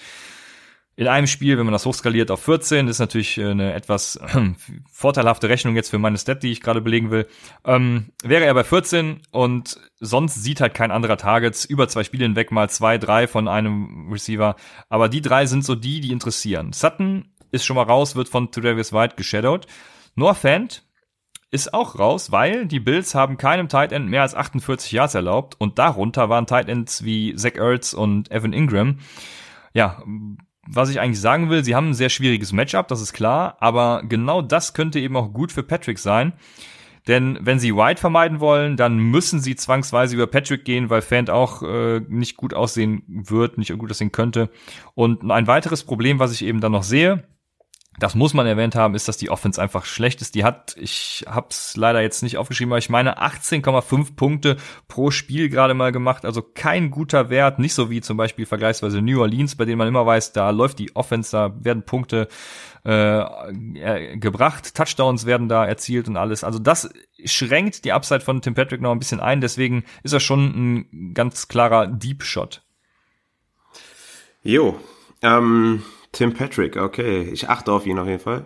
In einem Spiel, wenn man das hochskaliert auf 14, ist natürlich äh, eine etwas vorteilhafte Rechnung jetzt für meine Stat, die ich gerade belegen will. Ähm, wäre er bei 14 und sonst sieht halt kein anderer Targets über zwei Spiele hinweg mal zwei, drei von einem Receiver. Aber die drei sind so die, die interessieren. Sutton ist schon mal raus, wird von Travis White geshadowed. Noah Fant ist auch raus, weil die Bills haben keinem Tight End mehr als 48 Yards erlaubt und darunter waren Tight Ends wie Zach Ertz und Evan Ingram. Ja, was ich eigentlich sagen will, sie haben ein sehr schwieriges Matchup, das ist klar, aber genau das könnte eben auch gut für Patrick sein. Denn wenn sie White vermeiden wollen, dann müssen sie zwangsweise über Patrick gehen, weil Fant auch äh, nicht gut aussehen wird, nicht gut aussehen könnte. Und ein weiteres Problem, was ich eben dann noch sehe, das muss man erwähnt haben, ist, dass die Offense einfach schlecht ist. Die hat, ich hab's leider jetzt nicht aufgeschrieben, aber ich meine 18,5 Punkte pro Spiel gerade mal gemacht. Also kein guter Wert, nicht so wie zum Beispiel vergleichsweise New Orleans, bei denen man immer weiß, da läuft die Offense, da werden Punkte äh, gebracht, Touchdowns werden da erzielt und alles. Also das schränkt die Upside von Tim Patrick noch ein bisschen ein. Deswegen ist er schon ein ganz klarer Deep Shot. Jo, ähm Tim Patrick, okay. Ich achte auf ihn auf jeden Fall.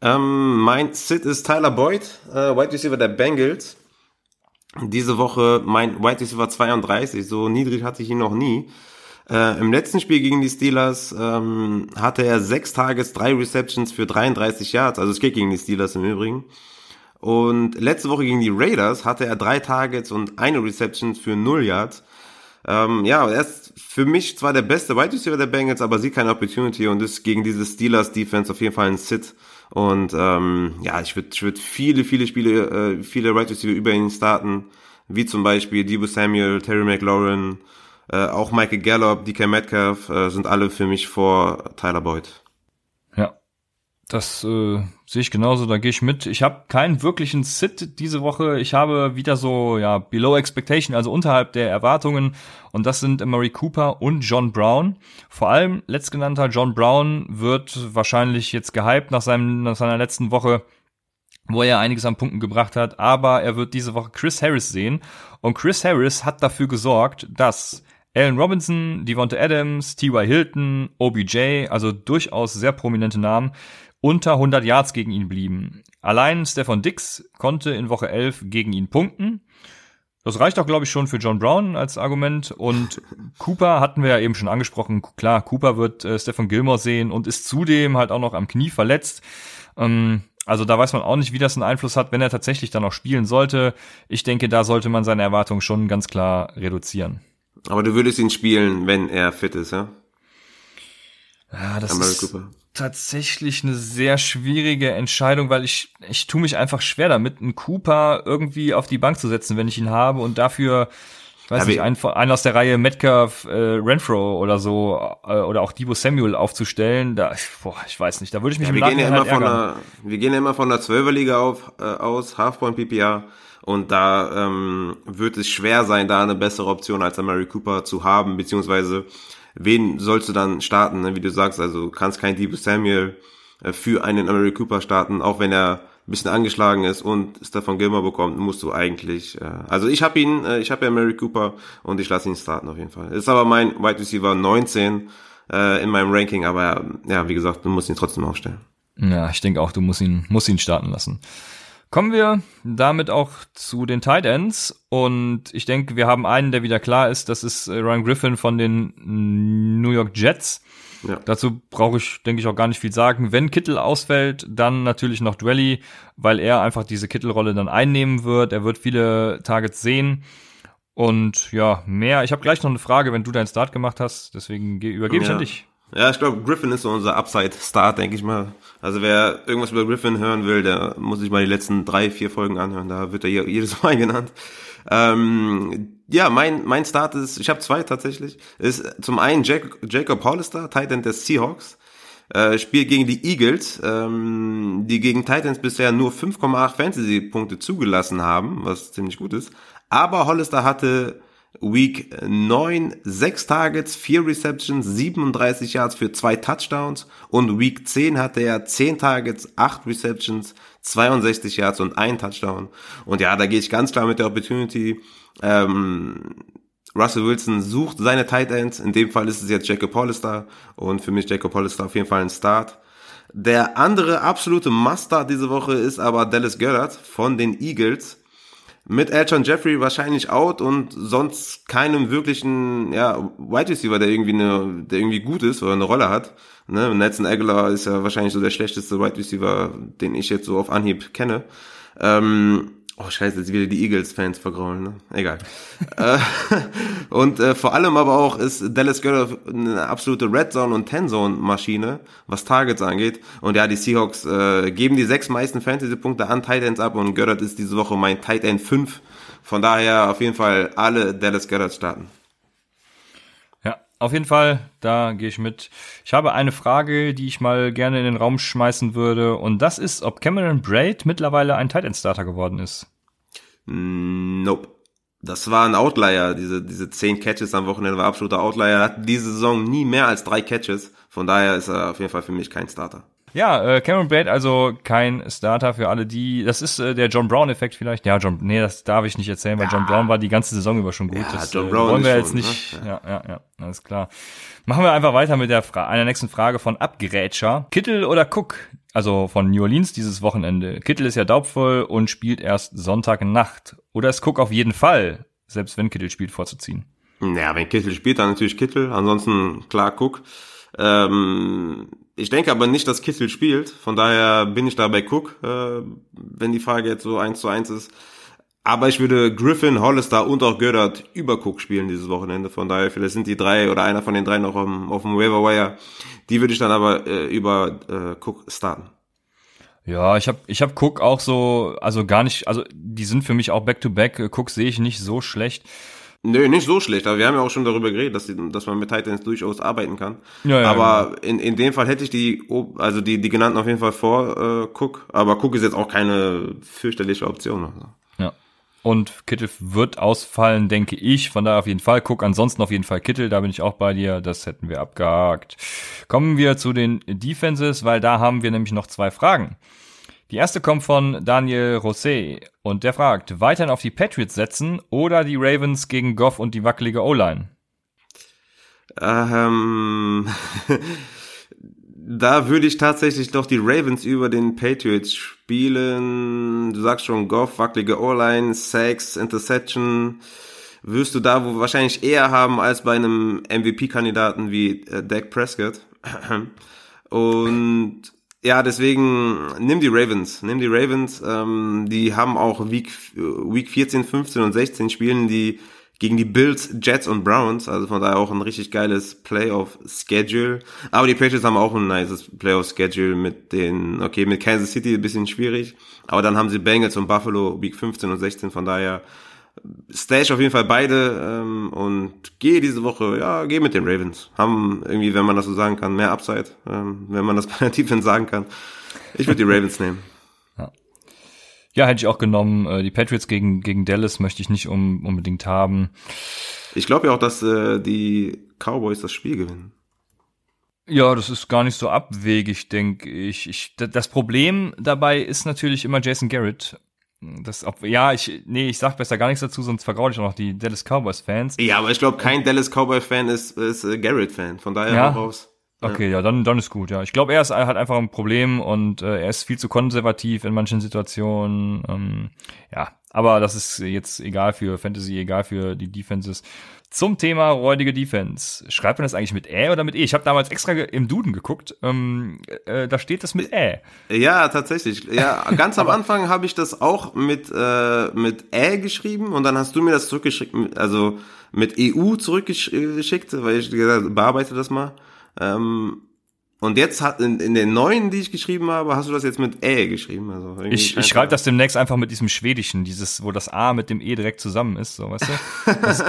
Ähm, mein Sit ist Tyler Boyd, äh, Wide Receiver der Bengals. Diese Woche mein Wide Receiver 32, so niedrig hatte ich ihn noch nie. Äh, Im letzten Spiel gegen die Steelers ähm, hatte er sechs Tages, drei Receptions für 33 Yards. Also es geht gegen die Steelers im Übrigen. Und letzte Woche gegen die Raiders hatte er drei Targets und eine Reception für null Yards. Ähm, ja, er ist für mich zwar der beste Wide Receiver der Bengals, aber sieht keine Opportunity und ist gegen diese Steelers Defense auf jeden Fall ein Sit. Und ähm, ja, ich würde würd viele, viele Spiele, äh, viele Wide Receiver über ihn starten, wie zum Beispiel Debo Samuel, Terry McLaurin, äh, auch Michael Gallup, DK Metcalf, äh, sind alle für mich vor Tyler Boyd. Das äh, sehe ich genauso, da gehe ich mit. Ich habe keinen wirklichen Sit diese Woche. Ich habe wieder so, ja, below expectation, also unterhalb der Erwartungen. Und das sind Murray Cooper und John Brown. Vor allem letztgenannter John Brown wird wahrscheinlich jetzt gehypt nach, seinem, nach seiner letzten Woche wo er einiges an Punkten gebracht hat, aber er wird diese Woche Chris Harris sehen. Und Chris Harris hat dafür gesorgt, dass Allen Robinson, Devonta Adams, T.Y. Hilton, OBJ, also durchaus sehr prominente Namen, unter 100 Yards gegen ihn blieben. Allein Stefan Dix konnte in Woche 11 gegen ihn punkten. Das reicht auch, glaube ich, schon für John Brown als Argument. Und Cooper hatten wir ja eben schon angesprochen. Klar, Cooper wird äh, Stefan Gilmore sehen und ist zudem halt auch noch am Knie verletzt. Ähm, also da weiß man auch nicht, wie das einen Einfluss hat, wenn er tatsächlich dann noch spielen sollte. Ich denke, da sollte man seine Erwartungen schon ganz klar reduzieren. Aber du würdest ihn spielen, wenn er fit ist, ja? Ja, das ist Cooper. Tatsächlich eine sehr schwierige Entscheidung, weil ich, ich tue mich einfach schwer damit, einen Cooper irgendwie auf die Bank zu setzen, wenn ich ihn habe und dafür, weiß ja, nicht, einen, einen aus der Reihe Metcalf, äh, Renfro oder so, äh, oder auch Debo Samuel aufzustellen, da, boah, ich weiß nicht, da würde ich mich ja, wir gehen ja immer halt von einer, Wir gehen ja immer von der Zwölferliga auf, äh, aus, Halfpoint PPR, und da ähm, wird es schwer sein, da eine bessere Option als Mary Cooper zu haben, beziehungsweise wen sollst du dann starten, ne? wie du sagst, also kannst kein Debo Samuel äh, für einen Emery Cooper starten, auch wenn er ein bisschen angeschlagen ist und Stefan Gilmer bekommt, musst du eigentlich, äh, also ich habe ihn, äh, ich habe ja Mary Cooper und ich lasse ihn starten auf jeden Fall. Ist aber mein Wide Receiver 19 äh, in meinem Ranking, aber ja, wie gesagt, du musst ihn trotzdem aufstellen. Ja, ich denke auch, du musst ihn, musst ihn starten lassen. Kommen wir damit auch zu den Tight Ends und ich denke, wir haben einen, der wieder klar ist, das ist äh, Ryan Griffin von den New York Jets. Ja. Dazu brauche ich, denke ich, auch gar nicht viel sagen. Wenn Kittel ausfällt, dann natürlich noch Dwelly, weil er einfach diese Kittelrolle dann einnehmen wird. Er wird viele Targets sehen. Und ja, mehr. Ich habe gleich noch eine Frage, wenn du deinen Start gemacht hast. Deswegen übergebe ich an dich. Ja, ich glaube, Griffin ist so unser Upside-Start, denke ich mal. Also wer irgendwas über Griffin hören will, der muss sich mal die letzten drei, vier Folgen anhören. Da wird er jedes Mal genannt. Ähm, ja, mein, mein Start ist, ich habe zwei tatsächlich, ist zum einen Jacob, Jacob Hollister, Titan des Seahawks. Äh, spielt gegen die Eagles, ähm, die gegen Titans bisher nur 5,8 Fantasy-Punkte zugelassen haben, was ziemlich gut ist. Aber Hollister hatte Week 9 6 Targets, 4 Receptions, 37 Yards für zwei Touchdowns und Week 10 hatte er 10 Targets, 8 Receptions, 62 Yards und ein Touchdown. Und ja, da gehe ich ganz klar mit der Opportunity. Ähm, Russell Wilson sucht seine Tight Ends. In dem Fall ist es jetzt Jacob Hollister. Und für mich Jacob Hollister auf jeden Fall ein Start. Der andere absolute Must-Start diese Woche ist aber Dallas Goddard von den Eagles. Mit Elton Jeffrey wahrscheinlich out und sonst keinem wirklichen ja, Wide Receiver, der irgendwie eine, der irgendwie gut ist oder eine Rolle hat. Ne? Nelson Aguilar ist ja wahrscheinlich so der schlechteste Wide Receiver, den ich jetzt so auf Anhieb kenne. Ähm, Oh scheiße, jetzt wieder die Eagles-Fans vergraulen, ne? Egal. äh, und äh, vor allem aber auch ist Dallas Goddard eine absolute Red Zone und Ten Zone Maschine, was Targets angeht. Und ja, die Seahawks äh, geben die sechs meisten Fantasy-Punkte an Tight Ends ab und Goddard ist diese Woche mein Tight End 5. Von daher auf jeden Fall alle Dallas Goddard starten. Auf jeden Fall, da gehe ich mit. Ich habe eine Frage, die ich mal gerne in den Raum schmeißen würde, und das ist, ob Cameron Braid mittlerweile ein Tight End Starter geworden ist. Nope. Das war ein Outlier, diese, diese zehn Catches am Wochenende war absoluter Outlier. Er hat diese Saison nie mehr als drei Catches. Von daher ist er auf jeden Fall für mich kein Starter. Ja, äh, Cameron Braid also kein Starter für alle die. Das ist äh, der John Brown Effekt vielleicht. Ja, John, nee, das darf ich nicht erzählen, weil ja. John Brown war die ganze Saison über schon gut. Ja, das John äh, Brown wollen wir jetzt schon, nicht. Ne? Ja. ja, ja, alles klar. Machen wir einfach weiter mit der Fra einer nächsten Frage von Abgrätscher. Kittel oder Cook? Also von New Orleans dieses Wochenende. Kittel ist ja daubvoll und spielt erst Sonntagnacht. Oder ist Cook auf jeden Fall, selbst wenn Kittel spielt, vorzuziehen? Ja, wenn Kittel spielt, dann natürlich Kittel. Ansonsten klar Cook. Ähm, ich denke aber nicht, dass Kittel spielt. Von daher bin ich da bei Cook, äh, wenn die Frage jetzt so eins zu eins ist. Aber ich würde Griffin, Hollister und auch Gödert über Cook spielen dieses Wochenende. Von daher, vielleicht sind die drei oder einer von den drei noch auf dem, auf dem Waiver Wire. Die würde ich dann aber äh, über äh, Cook starten. Ja, ich habe ich hab Cook auch so, also gar nicht, also die sind für mich auch Back-to-Back. Cook sehe ich nicht so schlecht. Nö, nicht so schlecht, aber wir haben ja auch schon darüber geredet, dass, die, dass man mit Titans durchaus arbeiten kann. Ja, ja, aber genau. in, in dem Fall hätte ich die, also die, die genannten auf jeden Fall vor äh, Cook, aber Cook ist jetzt auch keine fürchterliche Option. Also. Ja. Und Kittel wird ausfallen, denke ich. Von daher auf jeden Fall. Cook ansonsten auf jeden Fall Kittel, da bin ich auch bei dir. Das hätten wir abgehakt. Kommen wir zu den Defenses, weil da haben wir nämlich noch zwei Fragen. Die erste kommt von Daniel Rosé und der fragt, weiterhin auf die Patriots setzen oder die Ravens gegen Goff und die wackelige O-Line? Ähm, da würde ich tatsächlich doch die Ravens über den Patriots spielen. Du sagst schon Goff, wackelige O-Line, Sacks, Interception. Wirst du da wo wahrscheinlich eher haben als bei einem MVP-Kandidaten wie äh, Dak Prescott. Und ja, deswegen nimm die Ravens. Nimm die Ravens. Ähm, die haben auch Week, Week 14, 15 und 16 spielen die gegen die Bills, Jets und Browns. Also von daher auch ein richtig geiles Playoff-Schedule. Aber die Patriots haben auch ein nices Playoff-Schedule mit den, okay, mit Kansas City ein bisschen schwierig. Aber dann haben sie Bengals und Buffalo Week 15 und 16. Von daher Stash auf jeden Fall beide ähm, und gehe diese Woche, ja, gehe mit den Ravens. Haben irgendwie, wenn man das so sagen kann, mehr Upside, ähm, wenn man das bei der Defense sagen kann. Ich würde die Ravens nehmen. Ja. ja, hätte ich auch genommen. Äh, die Patriots gegen, gegen Dallas möchte ich nicht um, unbedingt haben. Ich glaube ja auch, dass äh, die Cowboys das Spiel gewinnen. Ja, das ist gar nicht so abwegig, denke ich. ich. Das Problem dabei ist natürlich immer Jason Garrett. Das, ob, ja, ich, nee, ich sag besser gar nichts dazu, sonst vergraule ich auch noch die Dallas Cowboys Fans. Ja, aber ich glaube, kein Dallas Cowboy Fan ist, ist äh, Garrett Fan. Von daher ja? raus. Okay, ja, dann, dann ist gut, ja. Ich glaube, er ist hat einfach ein Problem und äh, er ist viel zu konservativ in manchen Situationen. Ähm, ja, aber das ist jetzt egal für Fantasy, egal für die Defenses. Zum Thema räudige Defense. Schreibt man das eigentlich mit Ä oder mit E? Ich habe damals extra im Duden geguckt. Ähm, äh, da steht das mit Ä. Ja, tatsächlich. Ja, ganz am Anfang habe ich das auch mit äh, mit Ä geschrieben und dann hast du mir das zurückgeschickt, also mit EU zurückgeschickt, weil ich gesagt bearbeite das mal. Ähm, und jetzt hat in, in den neuen, die ich geschrieben habe, hast du das jetzt mit Ä geschrieben. Also ich ich schreibe das demnächst einfach mit diesem Schwedischen, dieses, wo das A mit dem E direkt zusammen ist, so weißt du. Das, das,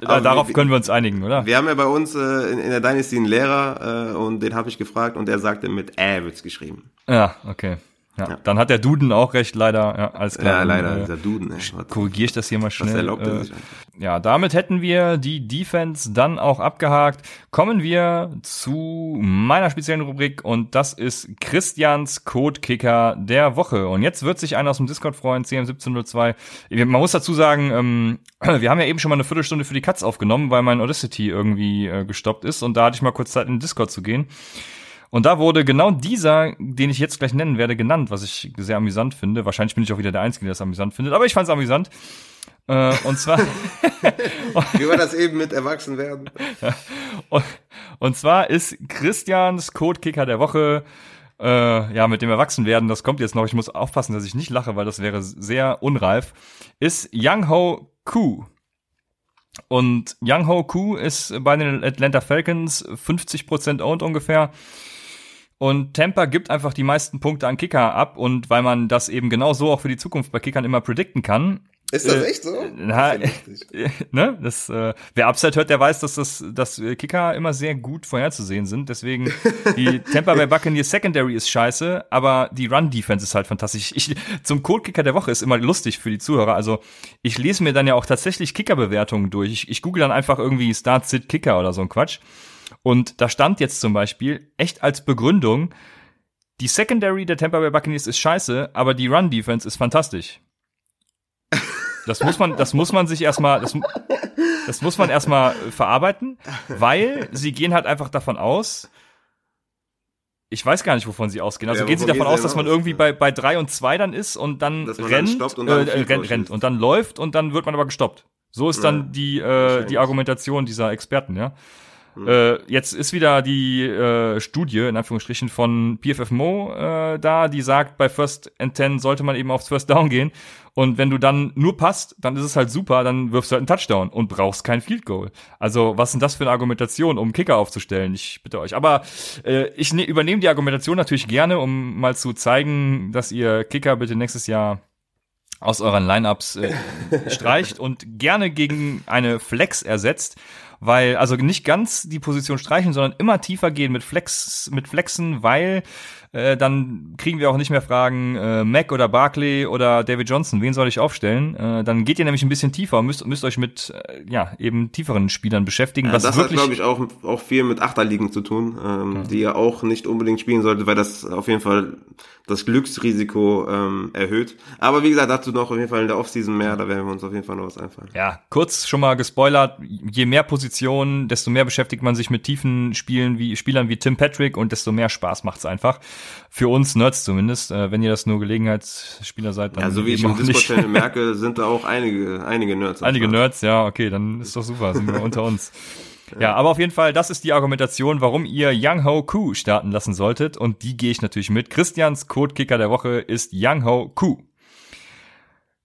darauf wir, können wir uns einigen, oder? Wir haben ja bei uns äh, in, in der Dynasty einen Lehrer äh, und den habe ich gefragt und er sagte mit Ä wird's geschrieben. Ja, okay. Ja, ja, Dann hat der Duden auch recht, leider. Ja, alles klar. Ja, leider, äh, der Duden. Korrigiere ich das hier mal schnell. Äh, ja, damit hätten wir die Defense dann auch abgehakt. Kommen wir zu meiner speziellen Rubrik und das ist Christians Codekicker der Woche. Und jetzt wird sich einer aus dem Discord freuen, CM1702. Man muss dazu sagen, ähm, wir haben ja eben schon mal eine Viertelstunde für die Cuts aufgenommen, weil mein Audacity irgendwie äh, gestoppt ist und da hatte ich mal kurz Zeit in den Discord zu gehen. Und da wurde genau dieser, den ich jetzt gleich nennen werde, genannt, was ich sehr amüsant finde. Wahrscheinlich bin ich auch wieder der Einzige, der das amüsant findet, aber ich fand es amüsant. Äh, und zwar. Wie war das eben mit Erwachsenwerden? und, und zwar ist Christians Codekicker der Woche äh, ja, mit dem Erwachsenwerden, das kommt jetzt noch, ich muss aufpassen, dass ich nicht lache, weil das wäre sehr unreif, ist Young Ho Koo. Und Young Ho Koo ist bei den Atlanta Falcons 50% owned ungefähr. Und Tampa gibt einfach die meisten Punkte an Kicker ab und weil man das eben genau so auch für die Zukunft bei Kickern immer predikten kann. Ist das äh, echt so? Na, ne, das, äh, wer Upside hört, der weiß, dass das, dass Kicker immer sehr gut vorherzusehen sind. Deswegen die Tampa Bay Buccaneers Secondary ist scheiße, aber die Run Defense ist halt fantastisch. Ich, zum Code Kicker der Woche ist immer lustig für die Zuhörer. Also ich lese mir dann ja auch tatsächlich Kicker Bewertungen durch. Ich, ich google dann einfach irgendwie Start Sit Kicker oder so ein Quatsch. Und da stand jetzt zum Beispiel echt als Begründung, die Secondary der Tampa Bay Buccaneers ist scheiße, aber die Run Defense ist fantastisch. Das muss man, das muss man sich erstmal, das, das muss man erstmal verarbeiten, weil sie gehen halt einfach davon aus, ich weiß gar nicht, wovon sie ausgehen. Also ja, gehen sie davon aus, dass man irgendwie bei, bei drei und zwei dann ist und dann rennt, dann und dann äh, rennt, rennt und dann läuft und dann wird man aber gestoppt. So ist ja, dann die, äh, die Argumentation dieser Experten, ja. Mhm. Äh, jetzt ist wieder die äh, Studie, in Anführungsstrichen, von PFF Mo äh, da, die sagt, bei First and Ten sollte man eben aufs First Down gehen. Und wenn du dann nur passt, dann ist es halt super, dann wirfst du halt einen Touchdown und brauchst kein Field Goal. Also, was sind das für eine Argumentation, um Kicker aufzustellen? Ich bitte euch. Aber äh, ich ne übernehme die Argumentation natürlich gerne, um mal zu zeigen, dass ihr Kicker bitte nächstes Jahr aus euren Lineups äh, streicht und gerne gegen eine Flex ersetzt weil, also nicht ganz die Position streichen, sondern immer tiefer gehen mit Flex, mit Flexen, weil äh, dann kriegen wir auch nicht mehr Fragen, äh, Mac oder Barkley oder David Johnson, wen soll ich aufstellen? Äh, dann geht ihr nämlich ein bisschen tiefer und müsst, müsst euch mit äh, ja eben tieferen Spielern beschäftigen. Ja, was das wirklich hat, glaube ich, auch, auch viel mit Achterligen zu tun, ähm, ja. die ihr auch nicht unbedingt spielen solltet, weil das auf jeden Fall das Glücksrisiko ähm, erhöht. Aber wie gesagt, dazu noch auf jeden Fall in der Offseason mehr, da werden wir uns auf jeden Fall noch was einfallen. Ja, kurz schon mal gespoilert, je mehr Positionen, desto mehr beschäftigt man sich mit tiefen Spielen wie Spielern wie Tim Patrick und desto mehr Spaß macht's einfach. Für uns Nerds zumindest, äh, wenn ihr das nur Gelegenheitsspieler seid, dann. Ja, so wie ich im Discord-Channel merke, sind da auch einige, einige Nerds. Einige Nerds, ja, okay, dann ist doch super, sind wir unter uns. Ja, aber auf jeden Fall, das ist die Argumentation, warum ihr Young Ho Koo starten lassen solltet. Und die gehe ich natürlich mit. Christians Codekicker der Woche ist Young Ho Koo.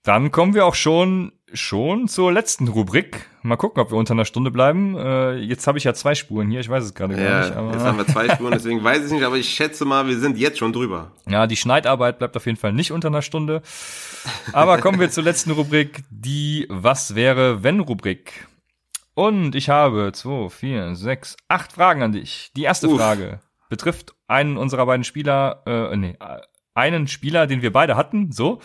Dann kommen wir auch schon schon zur letzten Rubrik. Mal gucken, ob wir unter einer Stunde bleiben. Äh, jetzt habe ich ja zwei Spuren hier, ich weiß es gerade ja, gar nicht. Jetzt haben wir zwei Spuren, deswegen weiß ich nicht, aber ich schätze mal, wir sind jetzt schon drüber. Ja, die Schneidarbeit bleibt auf jeden Fall nicht unter einer Stunde. Aber kommen wir zur letzten Rubrik, die Was wäre, wenn Rubrik. Und ich habe zwei, vier, sechs, acht Fragen an dich. Die erste Uff. Frage betrifft einen unserer beiden Spieler, äh, nee, einen Spieler, den wir beide hatten, so.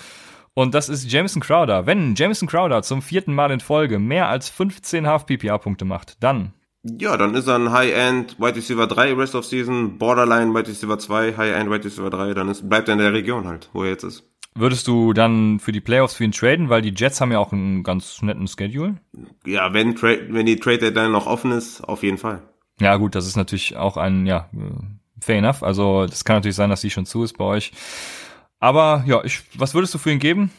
Und das ist Jameson Crowder. Wenn Jameson Crowder zum vierten Mal in Folge mehr als 15 Half-PPA-Punkte macht, dann ja, dann ist er ein High-End White Receiver 3 Rest of Season, Borderline White Receiver 2, High-End White Receiver 3, dann ist, bleibt er in der Region halt, wo er jetzt ist. Würdest du dann für die Playoffs für ihn traden, weil die Jets haben ja auch einen ganz netten Schedule? Ja, wenn, wenn die Trade Deadline noch offen ist, auf jeden Fall. Ja, gut, das ist natürlich auch ein, ja, äh, fair enough. Also, das kann natürlich sein, dass die schon zu ist bei euch. Aber, ja, ich, was würdest du für ihn geben?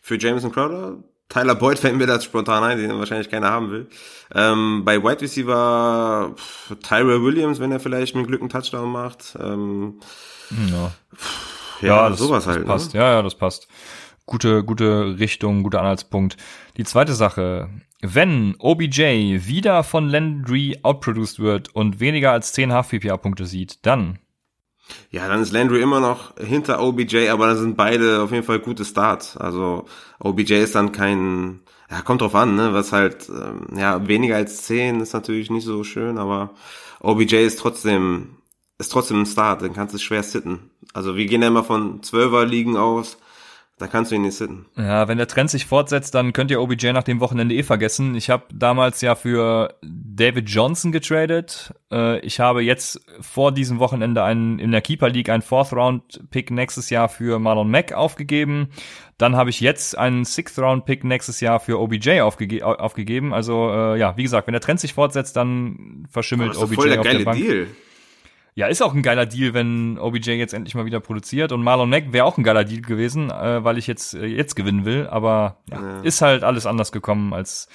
Für Jameson Crowder? Tyler Boyd fällt mir das spontan ein, den wahrscheinlich keiner haben will. Ähm, bei Wide Receiver pff, Tyrell Williams, wenn er vielleicht mit Glück einen Touchdown macht. Ähm, ja. Pff, ja, ja das, sowas das halt. Ne? Passt. Ne? Ja, ja, das passt. Gute, gute Richtung, guter Anhaltspunkt. Die zweite Sache. Wenn OBJ wieder von Landry outproduced wird und weniger als 10 Half-PPA-Punkte sieht, dann ja, dann ist Landry immer noch hinter OBJ, aber dann sind beide auf jeden Fall gute Starts. Also OBJ ist dann kein, ja, kommt drauf an, ne, was halt, ähm, ja, weniger als 10 ist natürlich nicht so schön, aber OBJ ist trotzdem, ist trotzdem ein Start, den kannst du schwer sitten. Also wir gehen ja immer von 12er Ligen aus, da kannst du ihn nicht sitten. Ja, wenn der Trend sich fortsetzt, dann könnt ihr OBJ nach dem Wochenende eh vergessen. Ich habe damals ja für David Johnson getradet. Äh, ich habe jetzt vor diesem Wochenende einen in der Keeper League einen Fourth Round Pick nächstes Jahr für Marlon Mack aufgegeben. Dann habe ich jetzt einen Sixth Round Pick nächstes Jahr für OBJ aufgege aufgegeben. Also äh, ja, wie gesagt, wenn der Trend sich fortsetzt, dann verschimmelt OBJ voll der auf geile der Bank. Deal. Ja, ist auch ein geiler Deal, wenn OBJ jetzt endlich mal wieder produziert. Und Marlon Mack wäre auch ein geiler Deal gewesen, äh, weil ich jetzt, äh, jetzt gewinnen will. Aber ja, ja. ist halt alles anders gekommen, als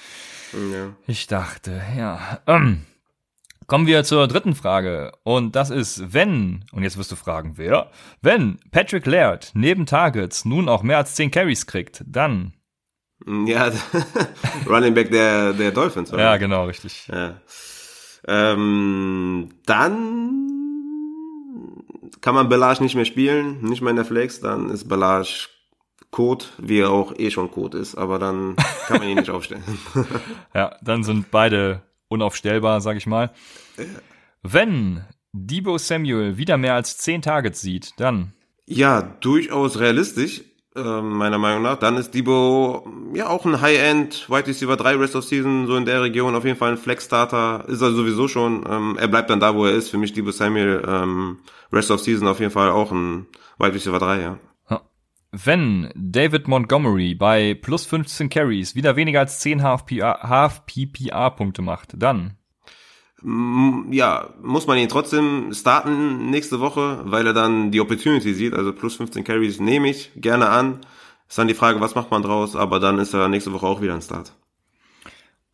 ja. ich dachte. Ja. Ähm. Kommen wir zur dritten Frage. Und das ist, wenn, und jetzt wirst du fragen, wer? Wenn Patrick Laird neben Targets nun auch mehr als 10 Carries kriegt, dann. Ja, Running Back der, der Dolphins, oder? Ja, genau, richtig. Ja. Ähm, dann kann man Belage nicht mehr spielen, nicht mehr in der Flex, dann ist Belage Code, wie er auch eh schon Code ist, aber dann kann man ihn nicht aufstellen. ja, dann sind beide unaufstellbar, sag ich mal. Wenn Debo Samuel wieder mehr als 10 Targets sieht, dann. Ja, durchaus realistisch, äh, meiner Meinung nach. Dann ist Debo ja auch ein High-End White Receiver 3 Rest of Season, so in der Region, auf jeden Fall ein Flex-Starter. Ist er sowieso schon. Ähm, er bleibt dann da, wo er ist. Für mich Debo Samuel ähm, Rest of Season auf jeden Fall auch ein Wide Receiver 3, ja. Wenn David Montgomery bei plus 15 Carries wieder weniger als 10 Half-PPA-Punkte macht, dann ja, muss man ihn trotzdem starten nächste Woche, weil er dann die Opportunity sieht. Also plus 15 Carries nehme ich gerne an. Ist dann die Frage, was macht man draus, aber dann ist er nächste Woche auch wieder ein Start.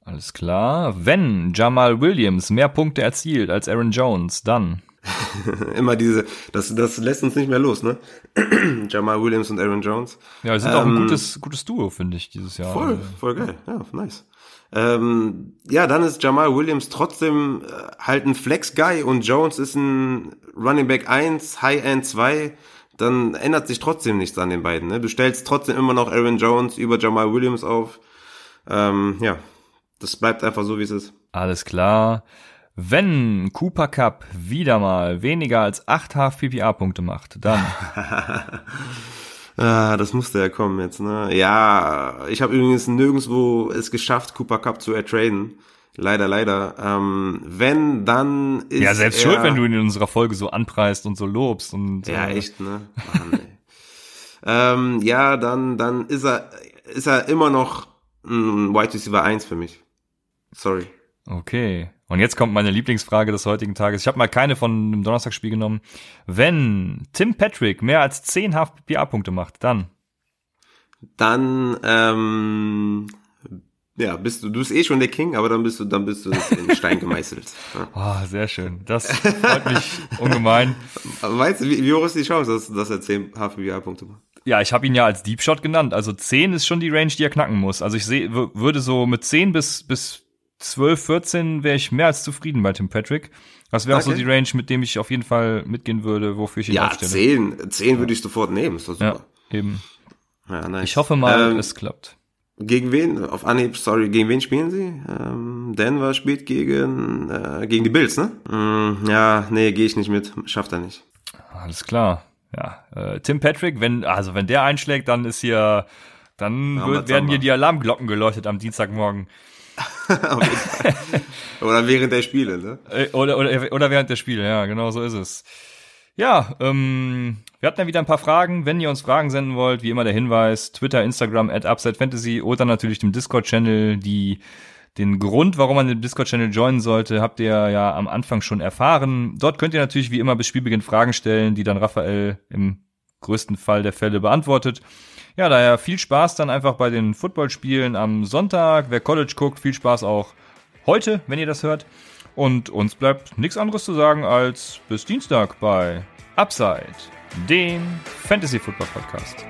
Alles klar. Wenn Jamal Williams mehr Punkte erzielt als Aaron Jones, dann Immer diese, das, das lässt uns nicht mehr los, ne? Jamal Williams und Aaron Jones. Ja, sind ähm, auch ein ähm, gutes, gutes Duo, finde ich, dieses Jahr. Voll, voll geil. Ja, nice. Ähm, ja, dann ist Jamal Williams trotzdem äh, halt ein Flex-Guy und Jones ist ein Running Back 1, High-End 2. Dann ändert sich trotzdem nichts an den beiden. Ne? Du stellst trotzdem immer noch Aaron Jones über Jamal Williams auf. Ähm, ja, das bleibt einfach so, wie es ist. Alles klar. Wenn Cooper Cup wieder mal weniger als 8 Half-PPA-Punkte macht, dann. ah, das musste ja kommen jetzt, ne? Ja, ich habe übrigens nirgendwo es geschafft, Cooper Cup zu ertraden. Leider, leider. Ähm, wenn, dann ist Ja, selbst er, schuld, wenn du ihn in unserer Folge so anpreist und so lobst. Und, ja, äh, echt, ne? Mann, ähm, ja, dann, dann ist er, ist er immer noch ein White Receiver 1 für mich. Sorry. Okay. Und jetzt kommt meine Lieblingsfrage des heutigen Tages. Ich habe mal keine von dem Donnerstagsspiel genommen. Wenn Tim Patrick mehr als 10 HPA-Punkte macht, dann? Dann, ähm, ja, bist du, du bist eh schon der King, aber dann bist du, dann bist du in Stein gemeißelt. Ja. Oh, sehr schön. Das freut mich ungemein. Weißt du, wie, wie hoch ist die Chance, dass, dass er 10 HPA-Punkte macht? Ja, ich habe ihn ja als Deep Shot genannt. Also 10 ist schon die Range, die er knacken muss. Also ich sehe, würde so mit 10 bis, bis 12, 14 wäre ich mehr als zufrieden bei Tim Patrick. Das wäre okay. auch so die Range, mit dem ich auf jeden Fall mitgehen würde, wofür ich ihn ja, aufstelle. 10, 10 würde ich sofort nehmen, ist doch super. Ja, eben. Ja, nice. Ich hoffe mal, ähm, es klappt. Gegen wen? Auf Anhieb, sorry, gegen wen spielen sie? Ähm, Denver spielt gegen, äh, gegen die Bills, ne? Mm, ja, nee, gehe ich nicht mit. Schafft er nicht. Alles klar. Ja, äh, Tim Patrick, wenn, also wenn der einschlägt, dann ist hier, dann wird, werden hier die Alarmglocken geleuchtet am Dienstagmorgen. oder während der Spiele, ne? Äh, oder, oder, oder während der Spiele, ja, genau so ist es. Ja, ähm, wir hatten ja wieder ein paar Fragen. Wenn ihr uns Fragen senden wollt, wie immer der Hinweis, Twitter, Instagram, at UpsideFantasy oder natürlich dem Discord-Channel, die den Grund, warum man den Discord-Channel joinen sollte, habt ihr ja am Anfang schon erfahren. Dort könnt ihr natürlich wie immer bis Spielbeginn Fragen stellen, die dann Raphael im größten Fall der Fälle beantwortet. Ja, daher viel Spaß dann einfach bei den Footballspielen am Sonntag. Wer College guckt, viel Spaß auch heute, wenn ihr das hört. Und uns bleibt nichts anderes zu sagen als bis Dienstag bei Upside, dem Fantasy Football Podcast.